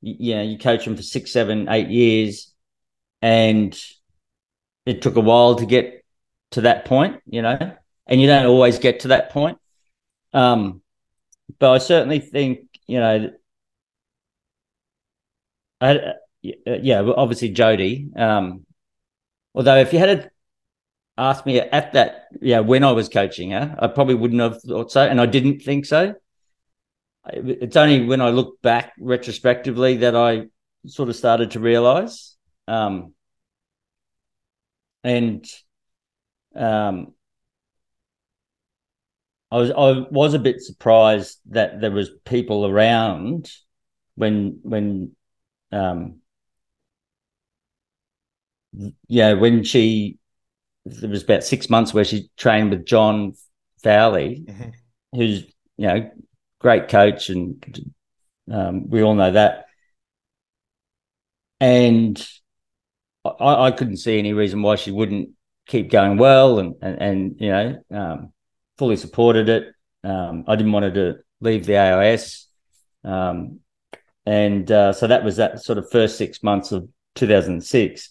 you know, you coach them for six, seven, eight years, and it took a while to get to that point, you know, and you don't always get to that point. Um, but I certainly think, you know, I, uh, yeah, obviously Jodie. Um, although if you had asked me at that, yeah, when I was coaching her, I probably wouldn't have thought so, and I didn't think so. It's only when I look back retrospectively that I sort of started to realize. Um, and um, I was I was a bit surprised that there was people around when when um yeah when she there was about six months where she trained with John Fowlie, Mhm. who's you know great coach and um, we all know that. And I, I couldn't see any reason why she wouldn't keep going well, and and, and you know, um, fully supported it. Um, I didn't want her to leave the AIS, um, and uh, so that was that sort of first six months of 2006.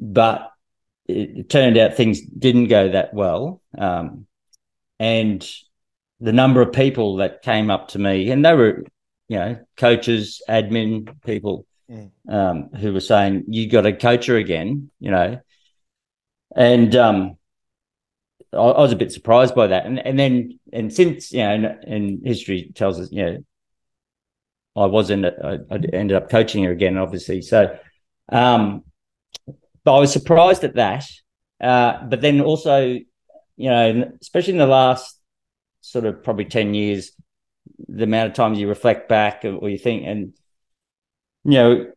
But it, it turned out things didn't go that well, um, and the number of people that came up to me, and they were, you know, coaches, admin people, Mm. um, who were saying, "You got to coach her again," you know, and um, I, I was a bit surprised by that. And and then and since you know, and, and history tells us, you know, I was in. I, I ended up coaching her again, obviously. So, um, but I was surprised at that. Uh, but then also, you know, especially in the last sort of probably ten years, the amount of times you reflect back or you think and you know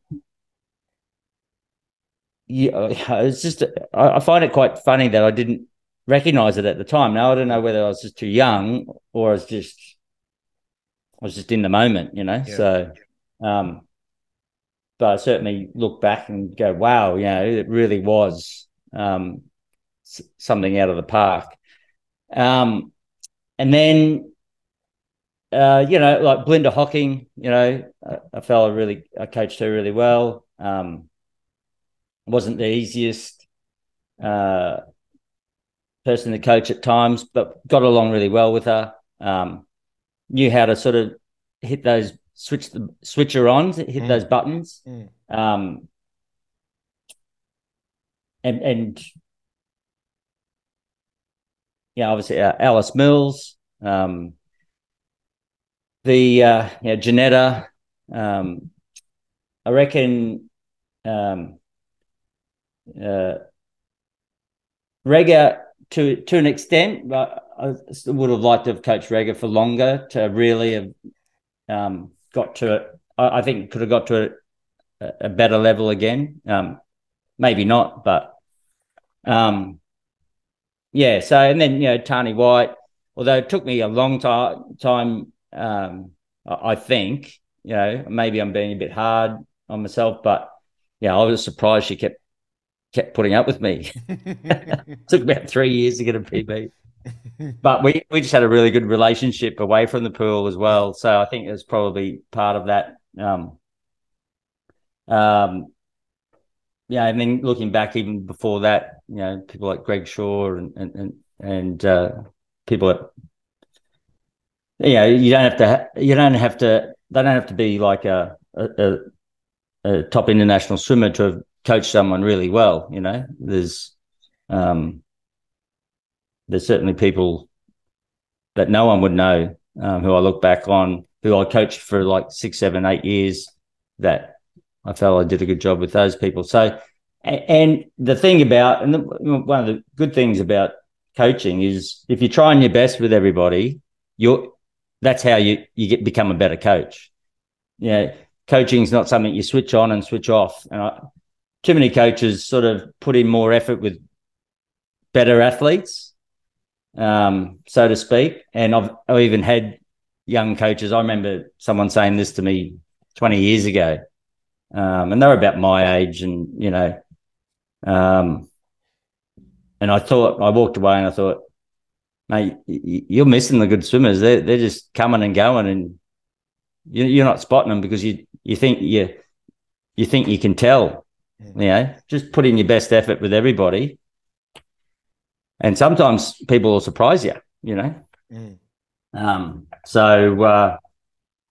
yeah it's just I, I find it quite funny that i didn't recognize it at the time now i don't know whether i was just too young or i was just i was just in the moment you know Yeah. so um but i certainly look back and go wow you know it really was um something out of the park um and then uh, you know, like Belinda Hocking, you know, a, a fella really, I coached her really well. Um, wasn't the easiest uh, person to coach at times, but got along really well with her. Um, knew how to sort of hit those switch the switcher on, hit mm. those buttons. Mm. Um, and and yeah, obviously uh, Alice Mills, um, the uh, yeah Janetta. Um, I reckon um, uh, Rega to to an extent, but I would have liked to have coached Rega for longer to really have um, got to it. I, think could have got to a, a better level again. Um, maybe not, but um, yeah. So and then you know Tarnee White, although it took me a long time, time um, I think you know maybe I'm being a bit hard on myself, but yeah, I was surprised she kept kept putting up with me. took about three years to get a PB. But we, we just had a really good relationship away from the pool as well. So I think it was probably part of that. Um, um, yeah, and then looking back even before that, you know, people like Greg Shaw and and and, uh, people at you know, you don't have to you don't have to they don't have to be like a a, a top international swimmer to have coached someone really well. You know, there's um, there's certainly people that no one would know um, who I look back on, who I coached for like six, seven, eight years. That I felt I did a good job with those people. So, and the thing about, and the, one of the good things about coaching is if you're trying your best with everybody, you're that's how you you get become a better coach. Yeah, coaching is not something you switch on and switch off. And I, too many coaches sort of put in more effort with better athletes um, so to speak. And I've, I've even had young coaches. I remember someone saying this to me 20 years ago, um, and they were about my age, and you know, um, and I thought I walked away and I thought, mate, you're missing the good swimmers. They're they're just coming and going, and you're not spotting them because you you think you you think you can tell. You know, just put in your best effort with everybody, and sometimes people will surprise you, you know. Mm. Um, so, uh,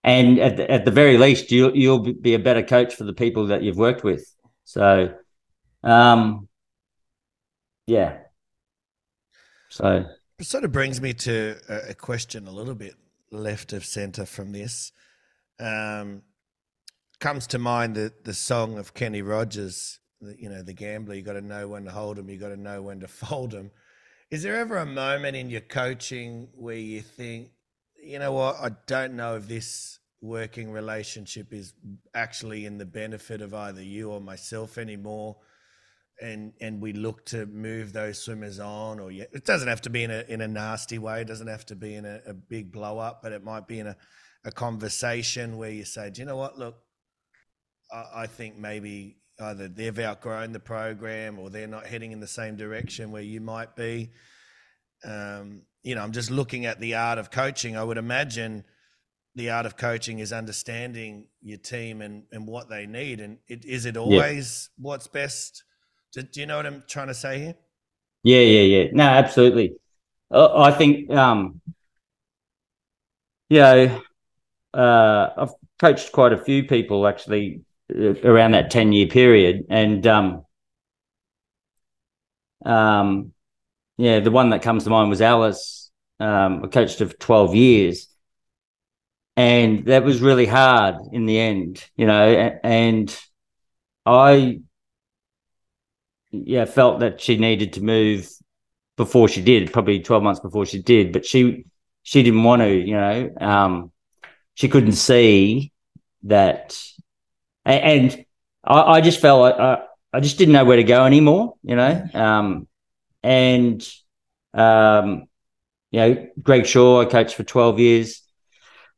and at the, at the very least, you, you'll be a better coach for the people that you've worked with. So, um, yeah. So, it sort of brings me to a, question a little bit left of center from this. Um, comes to mind the the song of Kenny Rogers, you know, the gambler. You got to know when to hold them. You got to know when to fold them. Is there ever a moment in your coaching where you think, you know what, I don't know if this working relationship is actually in the benefit of either you or myself anymore? And and we look to move those swimmers on, or it doesn't have to be in a in a nasty way. It doesn't have to be in a, a big blow up, but it might be in a, a conversation where you say, "Do you know what? Look, I, I think maybe either they've outgrown the program or they're not heading in the same direction where you might be. Um, you know, I'm just looking at the art of coaching. I would imagine the art of coaching is understanding your team and, and what they need. And it, is it always yeah. what's best? Do, do, you know what I'm trying to say here? Yeah, yeah, yeah. No, absolutely. Uh, I think, um, you know, uh, I've coached quite a few people actually around that 10 year period. And um, um, yeah, the one that comes to mind was Alice. Um, I coached her for 12 years. And that was really hard in the end, you know. And I, yeah, felt that she needed to move before she did, probably 12 months before she did, but she, she didn't want to, you know. Um, she couldn't see that and, I, I, just felt like I, I just didn't know where to go anymore, you know. Um, and um, you know, Greg Shaw, I coached for twelve years.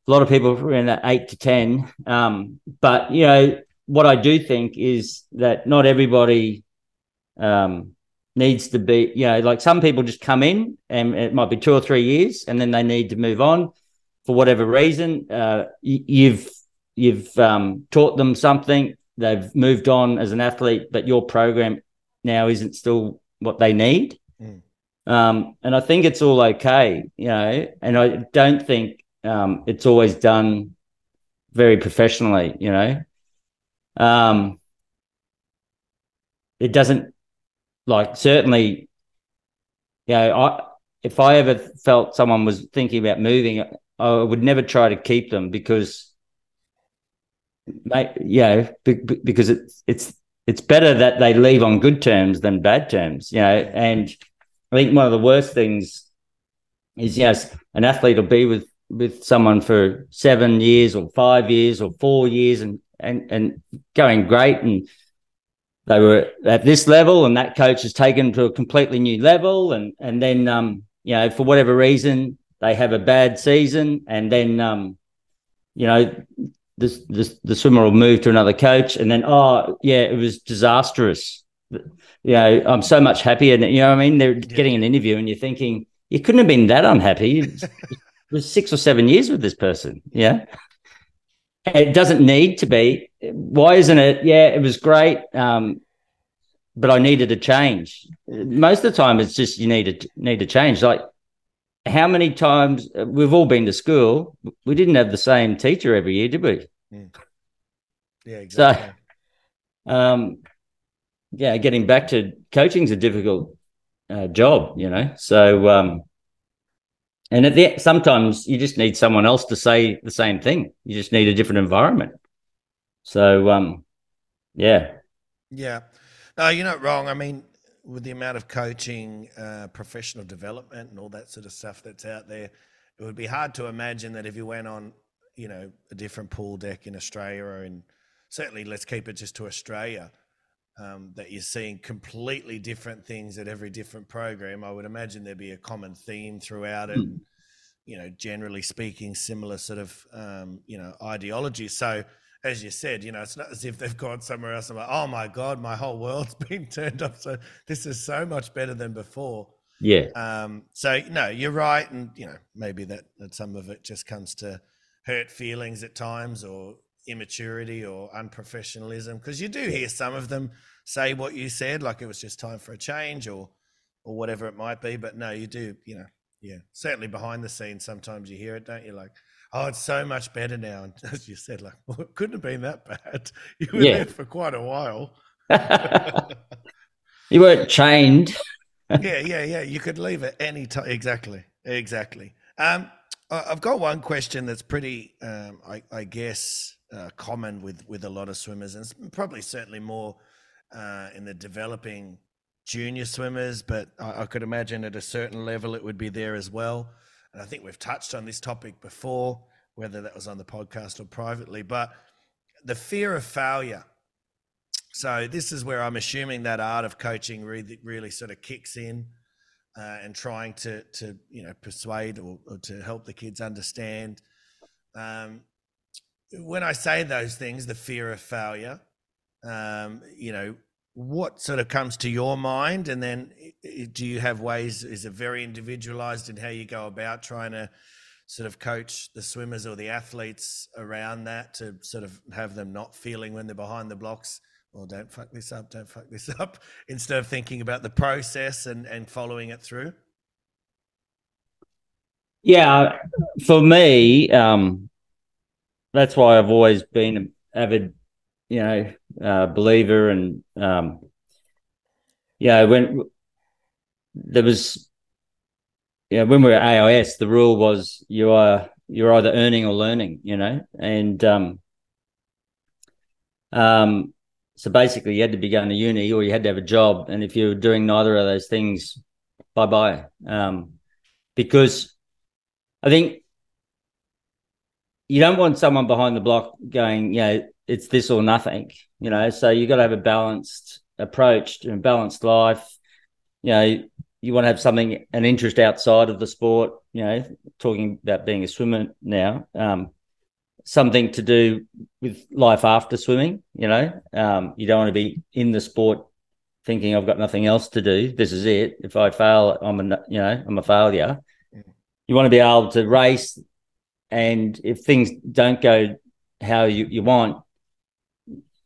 A lot of people around that eight to ten. Um, but you know, what I do think is that not everybody um, needs to be, you know, like some people just come in and it might be two or three years and then they need to move on for whatever reason, uh, you've you've um, taught them something. They've moved on as an athlete, but your program now isn't still what they need. Mm. Um, and I think it's all okay, you know. And I don't think um, it's always done very professionally, you know. Um, it doesn't like certainly, you know, I if I ever felt someone was thinking about moving, I would never try to keep them because, yeah, because it's it's it's better that they leave on good terms than bad terms, you know. And I think one of the worst things is yes, an athlete will be with with someone for seven years or five years or four years and and and going great and they were at this level and that coach has taken them to a completely new level and and then um you know for whatever reason they have a bad season and then um you know this this the swimmer will move to another coach and then oh yeah it was disastrous you know i'm so much happier you know what i mean they're yeah. getting an interview and you're thinking you couldn't have been that unhappy it was six or seven years with this person. Yeah. It doesn't need to be. Why isn't it? Yeah, it was great. Um, but I needed a change. Most of the time, it's just you need to need to change. Like how many times we've all been to school, we didn't have the same teacher every year, did we? Mm. Yeah, exactly. So, um, yeah, getting back to coaching is a difficult uh, job, you know. So, um, and at the sometimes you just need someone else to say the same thing. You just need a different environment. So um yeah. Yeah. No, you're not wrong. I mean, with the amount of coaching, uh, professional development and all that sort of stuff that's out there, it would be hard to imagine that if you went on, you know, a different pool deck in Australia or in certainly let's keep it just to Australia, um, that you're seeing completely different things at every different program. I would imagine there'd be a common theme throughout it. Mm. You know, generally speaking, similar sort of um, you know ideology. So, as you said, you know, it's not as if they've gone somewhere else I'm like, oh my god, my whole world's been turned up. So this is so much better than before. Yeah. Um, so no, you're right, and you know maybe that that some of it just comes to hurt feelings at times, or immaturity or unprofessionalism because you do hear some of them say what you said like it was just time for a change or or whatever it might be but no you do you know yeah certainly behind the scenes sometimes you hear it don't you like oh it's so much better now and as you said like well it couldn't have been that bad you were yeah. there for quite a while you weren't chained yeah yeah yeah you could leave at any time exactly exactly um I've got one question that's pretty, um, I, I, guess, uh, common with with a lot of swimmers, and probably certainly more uh, in the developing junior swimmers. But I, I, could imagine at a certain level it would be there as well. And I think we've touched on this topic before, whether that was on the podcast or privately. But the fear of failure. So this is where I'm assuming that art of coaching really, really sort of kicks in. Uh, and trying to to you know persuade or, or to help the kids understand um, when I say those things, the fear of failure, um, you know, what sort of comes to your mind? And then do you have ways, is it very individualized in how you go about trying to sort of coach the swimmers or the athletes around that to sort of have them not feeling when they're behind the blocks? Well, don't fuck this up, don't fuck this up, instead of thinking about the process and, and following it through? Yeah, for me, um, that's why I've always been avid, you know, uh, believer. And um, yeah, when there was, yeah, when we were AIS, the rule was you are you're either earning or learning, you know, and um, um, so basically you had to be going to uni or you had to have a job, and if you were doing neither of those things, bye bye. Um, because I think you don't want someone behind the block going, you know, it's this or nothing, you know. So you got to have a balanced approach and balanced life. You know, you want to have something, an interest outside of the sport. You know, talking about being a swimmer now, um, something to do with life after swimming. You know, um, you don't want to be in the sport thinking I've got nothing else to do. This is it. If I fail, I'm a you know I'm a failure. You want to be able to race and if things don't go how you, you want,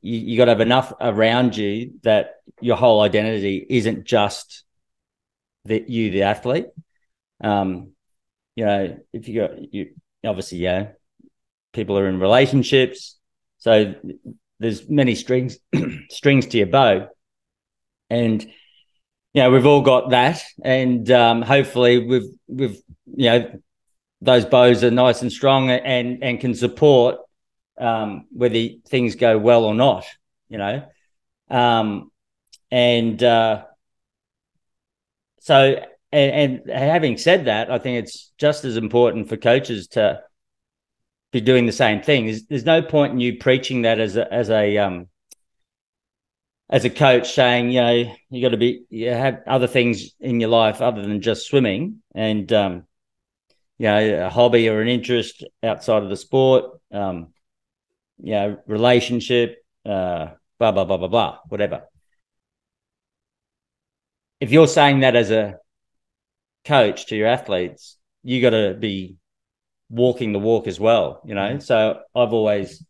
you, you got to have enough around you that your whole identity isn't just that you, the athlete. Um, you know, if you got you obviously, yeah, people are in relationships, so there's many strings strings to your bow, and you know we've all got that, and um, hopefully we've we've you know those bows are nice and strong and and can support um, whether things go well or not, you know. Um, and uh, so, and, and having said that, I think it's just as important for coaches to be doing the same thing. There's, there's no point in you preaching that as a as a um, as a coach saying, you know, you got to be you have other things in your life other than just swimming, and um, you know, a hobby or an interest outside of the sport. Um, you know, relationship, uh, blah, blah, blah, blah, blah, whatever. If you're saying that as a coach to your athletes, you got to be walking the walk as well, you know? Mm. So I've always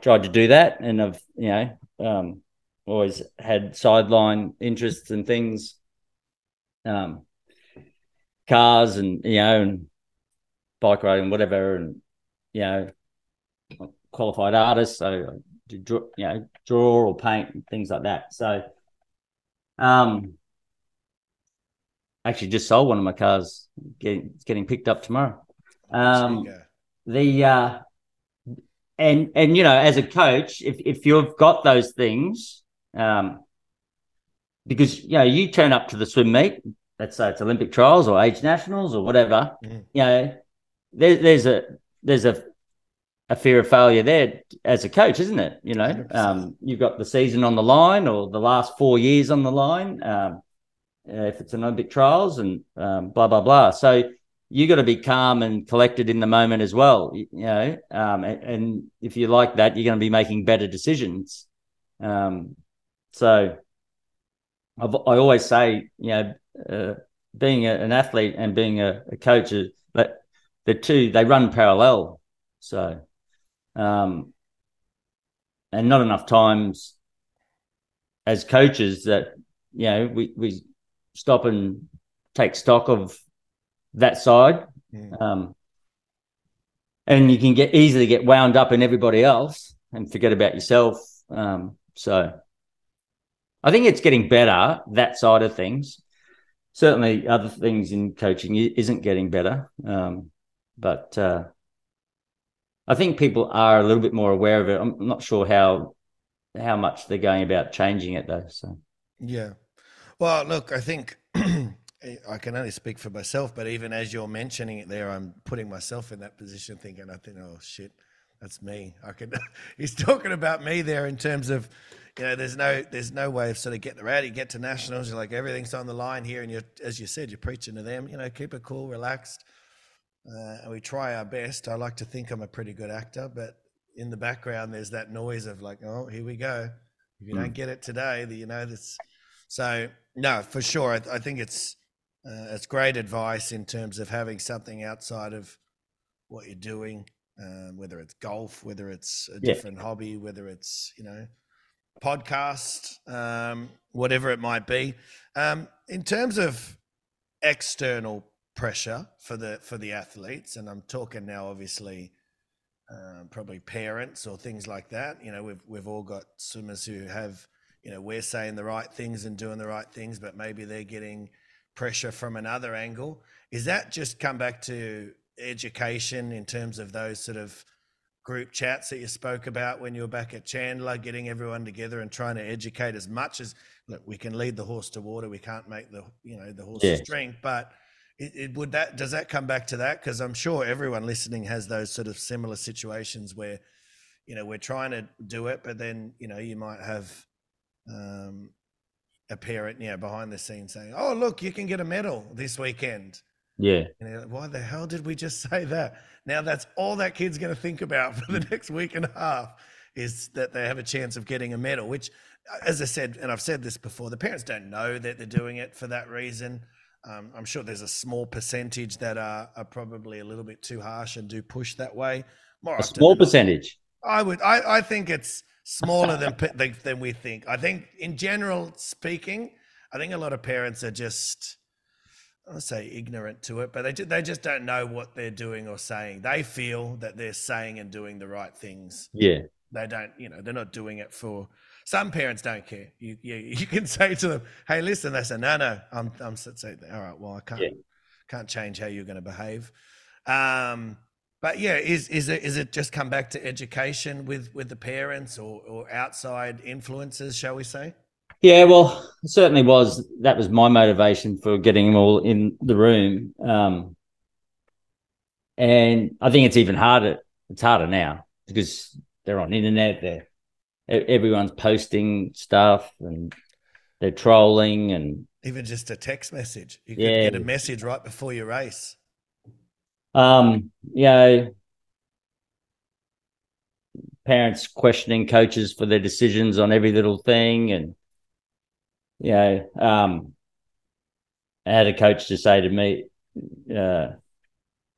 tried to do that. And I've, you know, um, always had sideline interests and things, um, cars and, you know, and bike riding, whatever. And, you know, qualified artist, so to draw, you know, draw or paint and things like that. So, um, actually just sold one of my cars. Getting getting picked up tomorrow. Um, the uh, and and you know, as a coach, if if you've got those things, um, because you know, you turn up to the swim meet. Let's say it's Olympic trials or age nationals or whatever. Mm. You know, there, there's a there's a a fear of failure there as a coach, isn't it? You know, um, you've got the season on the line or the last four years on the line. Um, if it's an Olympic trials and um, blah blah blah. So you got to be calm and collected in the moment as well. You, you know, um, and, and, if you like that, you're going to be making better decisions. Um, so I've, i always say, you know, uh, being a, an athlete and being a, a coach, but the two they run parallel. So um, and not enough times as coaches that you know we we stop and take stock of that side. Mm. Um, and you can get easily get wound up in everybody else and forget about yourself. Um, so I think it's getting better that side of things. Certainly, other things in coaching isn't getting better, um, but uh, I think people are a little bit more aware of it. I'm not sure how how much they're going about changing it though. So yeah, well, look, I think I can only speak for myself, but even as you're mentioning it there, I'm putting myself in that position, thinking, I think, oh shit, that's me. I could. he's talking about me there in terms of, you know, there's no there's no way of sort of getting around. You get to nationals, you're like everything's on the line here, and you're as you said, you're preaching to them. You know, keep it cool, relaxed and we try our best. I like to think I'm a pretty good actor, but in the background, there's that noise of like, oh, here we go. If you mm. don't get it today, you know this. So no, for sure, I, I think it's uh, it's great advice in terms of having something outside of what you're doing, um, whether it's golf, whether it's a different yeah. hobby, whether it's you know podcast, um, whatever it might be. Um, in terms of external pressure for the for the athletes, and I'm talking now, obviously, um, probably parents or things like that. You know, we've we've all got swimmers who have, you know, we're saying the right things and doing the right things, but maybe they're getting pressure from another angle. Is that just come back to education in terms of those sort of group chats that you spoke about when you were back at Chandler, getting everyone together and trying to educate as much as look, we can lead the horse to water, we can't make the you know the horse yeah. drink, but it, it, would that does that come back to that? Because I'm sure everyone listening has those sort of similar situations where, you know, we're trying to do it, but then you know you might have um, a parent, yeah, behind the scenes saying, "Oh, look, you can get a medal this weekend." Yeah. Like, Why the hell did we just say that? Now that's all that kid's going to think about for the next week and a half is that they have a chance of getting a medal. Which, as I said, and I've said this before, the parents don't know that they're doing it for that reason. Um, I'm sure there's a small percentage that are, are probably a little bit too harsh and do push that way. More A small percentage. I would. I, I think it's smaller than than we think. I think, in general speaking, I think a lot of parents are just. I don't say ignorant to it, but they ju- they just don't know what they're doing or saying. They feel that they're saying and doing the right things. Yeah. They don't, you know, they're not doing it for. Some parents don't care. You you, you can say to them, "Hey, listen." They say, "No, no, I'm I'm say, all right. Well, I can't Yeah. can't change how you're going to behave." Um, but yeah, is is it is it just come back to education with with the parents or or outside influences, shall we say? Yeah, well, it certainly was. That was my motivation for getting them all in the room. Um, and I think it's even harder. It's harder now because they're on internet. They're everyone's posting stuff and they're trolling and Even just a text message, you could get a message right before your race. um, you know, parents questioning coaches for their decisions on every little thing, and you know, um, I had a coach to say to me uh,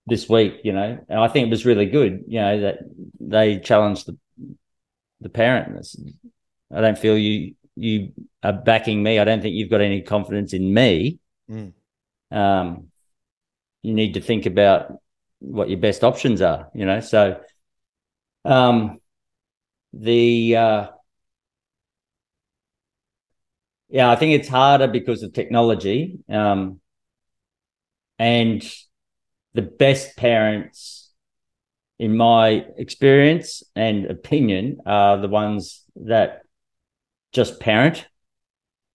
this week, you know, and I think it was really good, you know, that they challenged the the parent. I don't feel you you are backing me. I don't think you've got any confidence in me. Mm. Um, you need to think about what your best options are, you know. So, um, the uh, yeah, I think it's harder because of technology. Um, and the best parents, in my experience and opinion, are the ones that just parent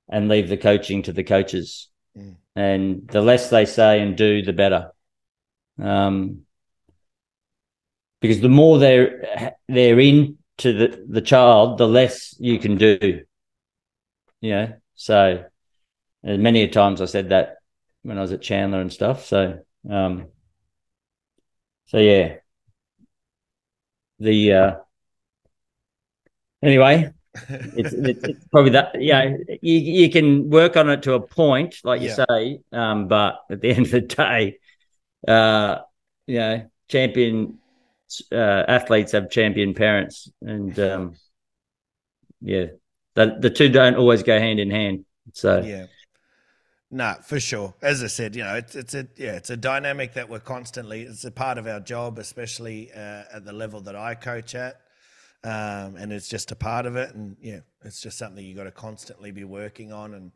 and leave the coaching to the coaches. Mm. And the less they say and do, the better. Um, because the more they're they're into the, the child, the less you can do. You know, so many a times I said that when I was at Chandler and stuff. So um so yeah. The uh anyway, it's, it's, it's probably that yeah you, you can work on it to a point like you Yeah. say um but at the end of the day uh you know champion uh, athletes have champion parents and um yeah the, the two don't always go hand in hand so Yeah. No, for sure. As I said, you know, it's it's a yeah, it's a dynamic that we're constantly. It's a part of our job, especially uh, at the level that I coach at, um, and it's just a part of it. And yeah, it's just something you got to constantly be working on. And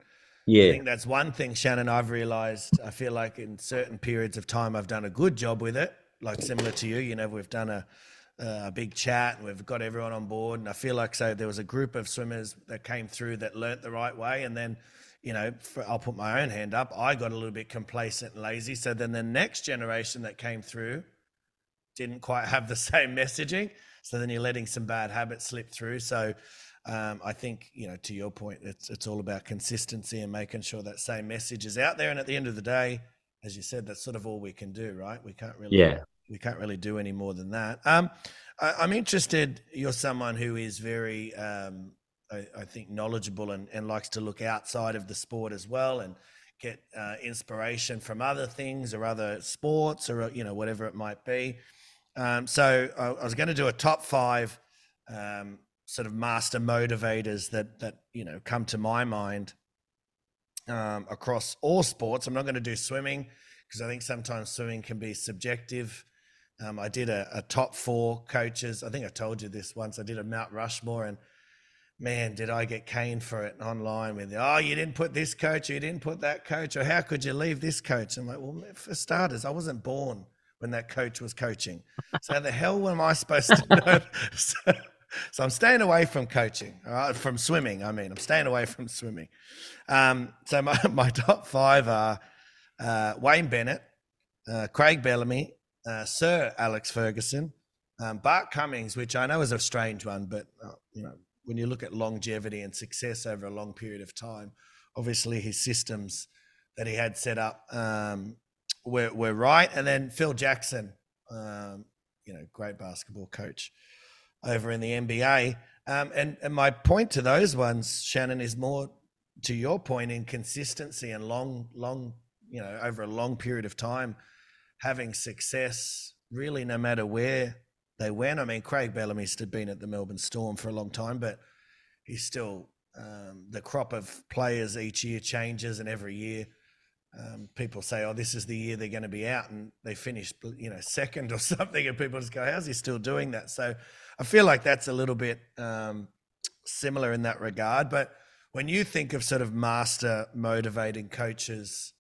yeah, I think that's one thing, Shannon. I've realized. I feel like in certain periods of time, I've done a good job with it. Like similar to you, you know, we've done a a big chat and we've got everyone on board. And I feel like so there was a group of swimmers that came through that learnt the right way, and then. You know, for, I'll put my own hand up. I got a little bit complacent and lazy. So then the next generation that came through didn't quite have the same messaging. So then you're letting some bad habits slip through. So um, I think, you know, to your point, it's, it's all about consistency and making sure that same message is out there. And at the end of the day, as you said, that's sort of all we can do, right? We can't really, yeah we can't really do any more than that. Um, I, I'm interested. You're someone who is very, um, I, I think, knowledgeable and, and likes to look outside of the sport as well and get uh, inspiration from other things or other sports or you know whatever it might be. Um, so I, I was going to do a top five um, sort of master motivators that that you know come to my mind um, across all sports. I'm not going to do swimming because I think sometimes swimming can be subjective. Um, I did a, a top four coaches. I think I told you this once. I did a Mount Rushmore, and man, did I get caned for it online with, oh, you didn't put this coach, you didn't put that coach, or how could you leave this coach? I'm like, well, for starters, I wasn't born when that coach was coaching. So how the hell am I supposed to know? so, so I'm staying away from coaching, right, from swimming. I mean, I'm staying away from swimming. Um, so my, my top five are uh, Wayne Bennett, uh, Craig Bellamy, uh, Sir Alex Ferguson, um, Bart Cummings, which I know is a strange one, but uh, you know when you look at longevity and success over a long period of time, obviously his systems that he had set up um, were were right. And then Phil Jackson, um, you know, great basketball coach over in the NBA. Um, and and my point to those ones, Shannon, is more to your point in consistency and long long you know, over a long period of time, having success really no matter where they went. I mean, Craig Bellamy's had been at the Melbourne Storm for a long time, but he's still um, the crop of players each year changes, and every year um, people say, "Oh, this is the year they're going to be out," and they finish, you know, second or something, and people just go, "How's he still doing that?" So I feel like that's a little bit um, similar in that regard. But when you think of sort of master motivating coaches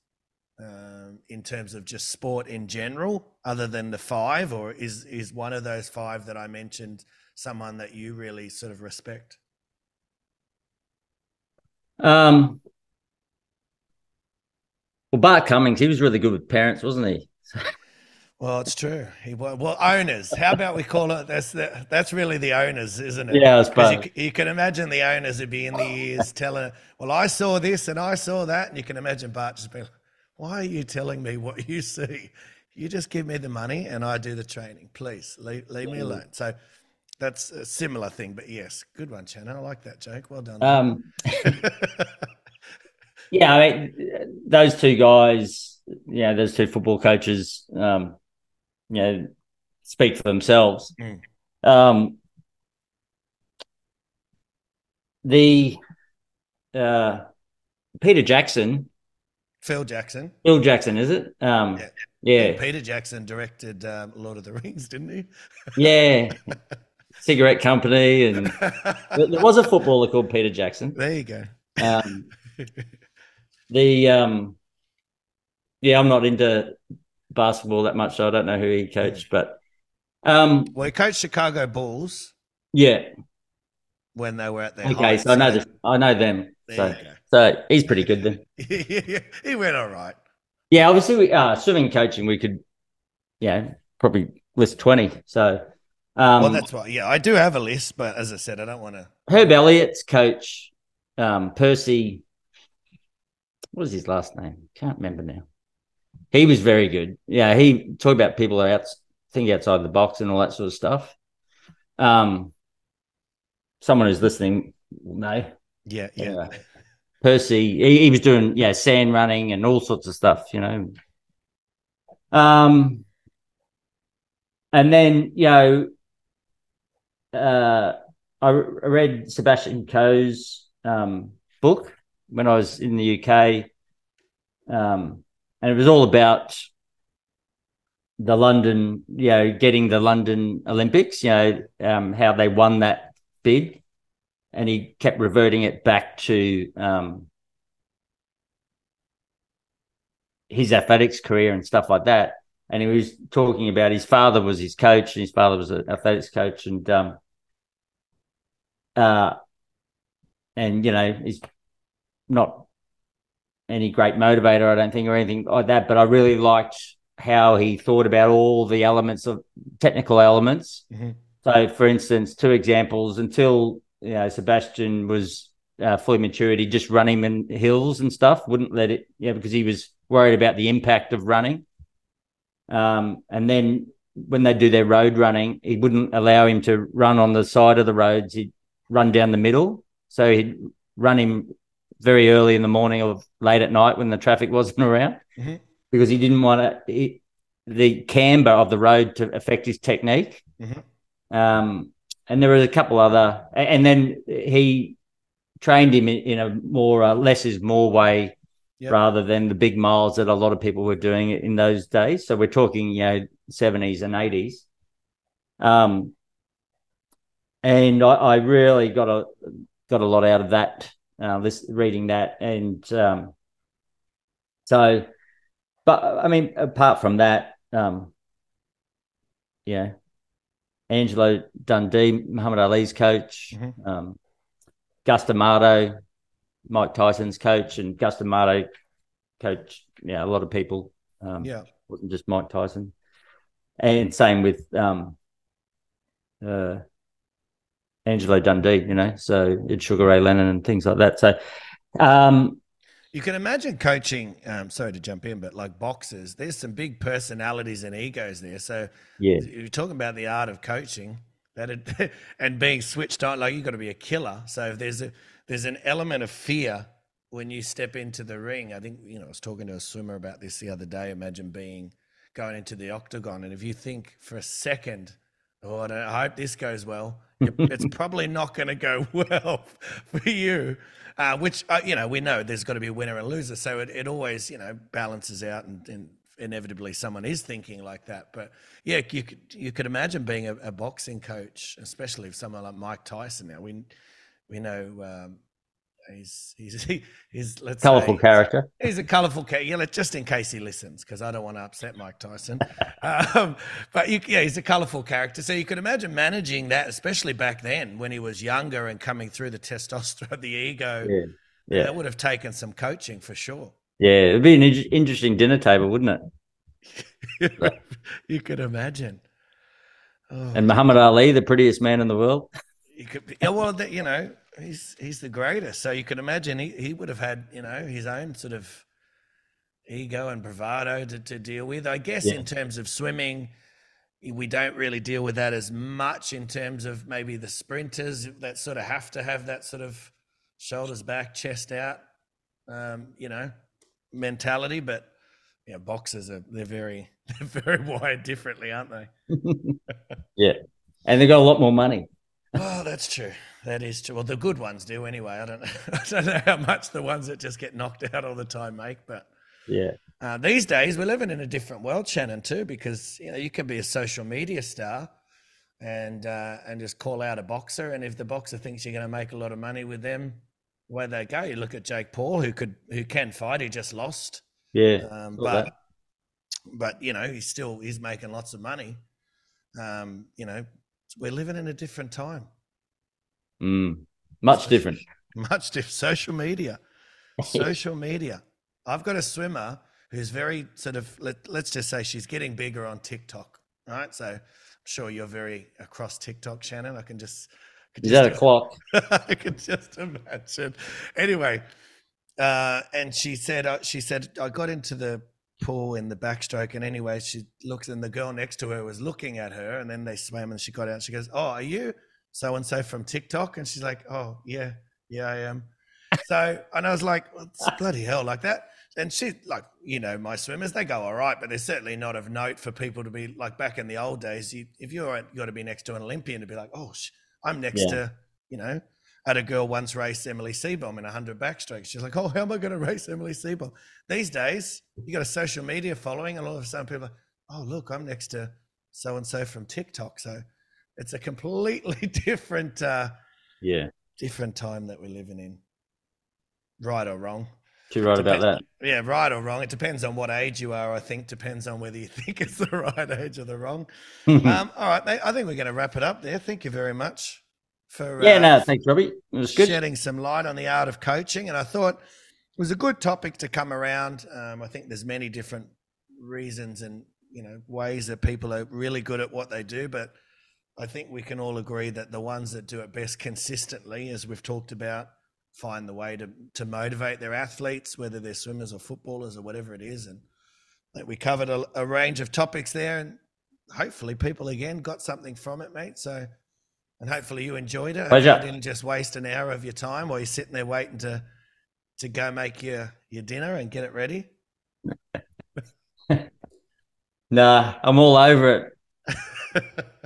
um, in terms of just sport in general, other than the five, or is is one of those five that I mentioned someone that you really sort of respect? Um, well, Bart Cummings, he was really good with parents, wasn't he? Well, it's true. He well, owners. How about we call it? That's the, that's really the owners, isn't it? Yeah, I suppose. You, you, can imagine the owners would be in the ears telling, "Well, I saw this and I saw that," and you can imagine Bart just being, "Why are you telling me what you see? You just give me the money and I do the training. Please leave, leave me alone." So that's a similar thing, but yes, good one, Shannon. I like that joke. Well done. Um, yeah, I mean, those two guys, yeah, those two football coaches, um, you know, speak for themselves. Mm. Um, the uh, Peter Jackson, Phil Jackson. Phil Jackson, is it? Um, Yeah. yeah, Peter Jackson directed um, Lord of the Rings, didn't he? yeah. Cigarette company, and there was a footballer called Peter Jackson. there you go. Um, the um, yeah, I'm not into basketball that much, so I don't know who he coached, but um, Well, he coached Chicago Bulls yeah. when they were at their Okay, so I know the, I know them. There So, you go. So he's pretty good then. he went all right. Yeah, obviously, we, uh, swimming coaching, we could, yeah, probably list twenty. So, um, well, that's why. Yeah, I do have a list, but as I said, I don't want to. Herb Elliott's coach, um, Percy. What is his last name? Can't remember now. He was very good. Yeah, he talked about people that out think outside the box and all that sort of stuff. Um, someone who's listening will know. Yeah, yeah. Yeah. Percy, he, he was doing yeah sand running and all sorts of stuff, you know. Um, and then you know, uh, I read Sebastian Coe's um, book when I was in the UK, um, and it was all about the London, you know, getting the London Olympics, you know, um, how they won that bid and he kept reverting it back to um, his athletics career and stuff like that. And he was talking about his father was his coach, and his father was an athletics coach, and um, uh, and you know he's not any great motivator, I don't think, or anything like that. But I really liked how he thought about all the elements of technical elements. Mhm. So, for instance, two examples until you know Sebastian was uh, fully matured, he just run him in hills and stuff. Wouldn't let it, yeah, because he was worried about the impact of running. Um, and then when they do their road running, he wouldn't allow him to run on the side of the roads. He'd run down the middle. So he'd run him very early in the morning or late at night when the traffic wasn't around Mhm. because he didn't want to, the camber of the road to affect his technique. Mhm. Um, and there were a couple other, and then he trained him in, a more uh, less is more way Yep. rather than the big miles that a lot of people were doing in those days. So we're talking, you know, seventies and eighties. Um, and I, I really got a got a lot out of that, uh, this reading that, and um, so, but I mean, apart from that, um, yeah, Angelo Dundee, Muhammad Ali's coach, Mhm. um, Gus D'Amato, Mike Tyson's coach, and Gus D'Amato coach, yeah, a lot of people. Um, Yeah. wasn't just Mike Tyson, and same with um, uh, Angelo Dundee, you know, so it's Sugar Ray Leonard and things like that. So, um, You can imagine coaching. Um, sorry to jump in, but like boxers, there's some big personalities and egos there. So yeah, you're talking about the art of coaching that it, and being switched on. Like you've got to be a killer. So if there's a there's an element of fear when you step into the ring, I think you know I was talking to a swimmer about this the other day. Imagine being going into the octagon, and if you think for a second, oh, I, don't, I hope this goes well, it's probably not going to go well for you. Uh, which uh, you know we know there's got to be a winner and loser, so it, it always you know balances out, and, and inevitably someone is thinking like that. But yeah, you could you could imagine being a, a boxing coach, especially if someone like Mike Tyson. Now we we know um, he's he's he, he's let's Colourful say, character. He's a colourful character. Yeah, just in case he listens, because I don't want to upset Mike Tyson. um, but you, yeah, he's a colourful character. So you could imagine managing that, especially back then when he was younger and coming through the testosterone, the ego. Yeah. Yeah. That would have taken some coaching for sure. Yeah. It'd be an in- interesting dinner table, wouldn't it? you could imagine. Oh, And Muhammad Ali, the prettiest man in the world. you could, be, well, you know, he's he's the greatest. So you can imagine he, he would have had, you know, his own sort of ego and bravado to, to deal with. I guess Yeah. in terms of swimming, we don't really deal with that as much in terms of maybe the sprinters that sort of have to have that sort of shoulders back, chest out, um, you know, mentality. But yeah, boxers are they're very they're very wired differently, aren't they? Yeah. And they've got a lot more money. Oh, that's true. That is true. Well, the good ones do anyway. I don't know. I don't know how much the ones that just get knocked out all the time make, but Yeah. uh, these days we're living in a different world, Shannon, too, because you know you can be a social media star and uh, and just call out a boxer, and if the boxer thinks you're going to make a lot of money with them, where they go. You look at Jake Paul, who could who can fight. He just lost, Yeah. um, but that. but you know he's still he's making lots of money. Um, you know, we're living in a different time. Mm. Much different. Much different. Social media. Social media. I've got a swimmer who's very sort of, let, let's just say she's getting bigger on TikTok, right? So I'm sure you're very across TikTok, Shannon. I can just. I can Is that a clock? I can just imagine. Anyway, uh, and she said, uh, she said, I got into the pool in the backstroke, and anyway, she looks, and the girl next to her was looking at her, and then they swam, and she got out. She goes, "Oh, are you so and so from TikTok?" And she's like, "Oh, yeah, yeah, I am." So, and I was like, well, it's bloody hell, like that. And she, like, you know, my swimmers, they go all right, but they're certainly not of note for people to be like back in the old days. You, if you're got to be next to an Olympian to be like, oh, sh- I'm next Yeah. to, you know, I had a girl once race Emily Seebohm in 100 backstrokes. She's like, oh, how am I going to race Emily Seebohm? These days, you got a social media following, and all of a sudden people are, oh, look, I'm next to so and so from TikTok. So it's a completely different, uh, Yeah. different time that we're living in. Right or wrong. Too right about that. Yeah, right or wrong. It depends on what age you are. I think depends on whether you think it's the right age or the wrong. um, all right, mate. I think we're going to wrap it up there. Thank you very much for yeah, uh, no, thanks, Robbie. It was good. shedding some light on the art of coaching. And I thought it was a good topic to come around. Um, I think there's many different reasons and you know ways that people are really good at what they do, but I think we can all agree that the ones that do it best consistently, as we've talked about, find the way to to motivate their athletes, whether they're swimmers or footballers or whatever it is. And we covered a, a range of topics there, and hopefully people again got something from it, mate. So. And hopefully you enjoyed it. Pleasure. you didn't just waste an hour of your time while you're sitting there waiting to to go make your your dinner and get it ready. Nah, I'm all over it.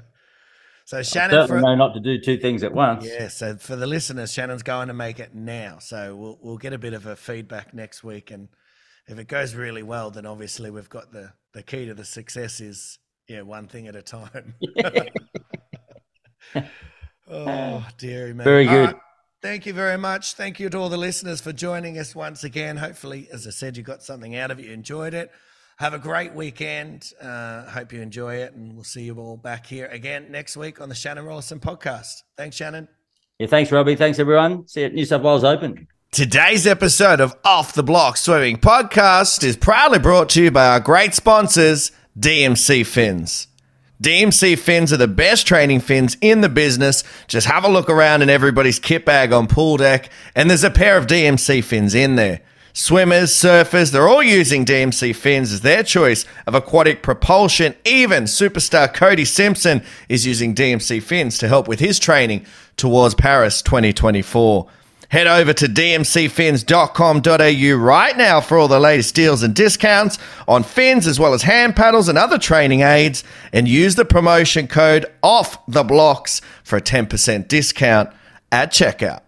so I Shannon, certainly for, know not to do two things at once. yeah. So for the listeners, Shannon's going to make it now. So we'll we'll get a bit of a feedback next week, and if it goes really well, then obviously we've got the the key to the success is yeah one thing at a time. oh dearie me. Very good. right. Thank you very much. Thank you to all the listeners for joining us once again. Hopefully, as I said, you got something out of it. You enjoyed it. Have a great weekend. Uh, hope you enjoy it, and we'll see you all back here again next week on the Shannon Rollason podcast. Thanks, Shannon. Yeah, thanks, Robbie. Thanks, everyone. See you at New South Wales Open. Today's episode of Off the Block Swimming Podcast is proudly brought to you by our great sponsors, DMC Fins. DMC fins are the best training fins in the business. Just have a look around in everybody's kit bag on pool deck, and there's a pair of DMC fins in there. Swimmers, surfers, they're all using DMC fins as their choice of aquatic propulsion. Even superstar Cody Simpson is using DMC fins to help with his training towards Paris 2024. Head over to dmcfins.com.au right now for all the latest deals and discounts on fins as well as hand paddles and other training aids and use the promotion code OFF the blocks for a 10% discount at checkout.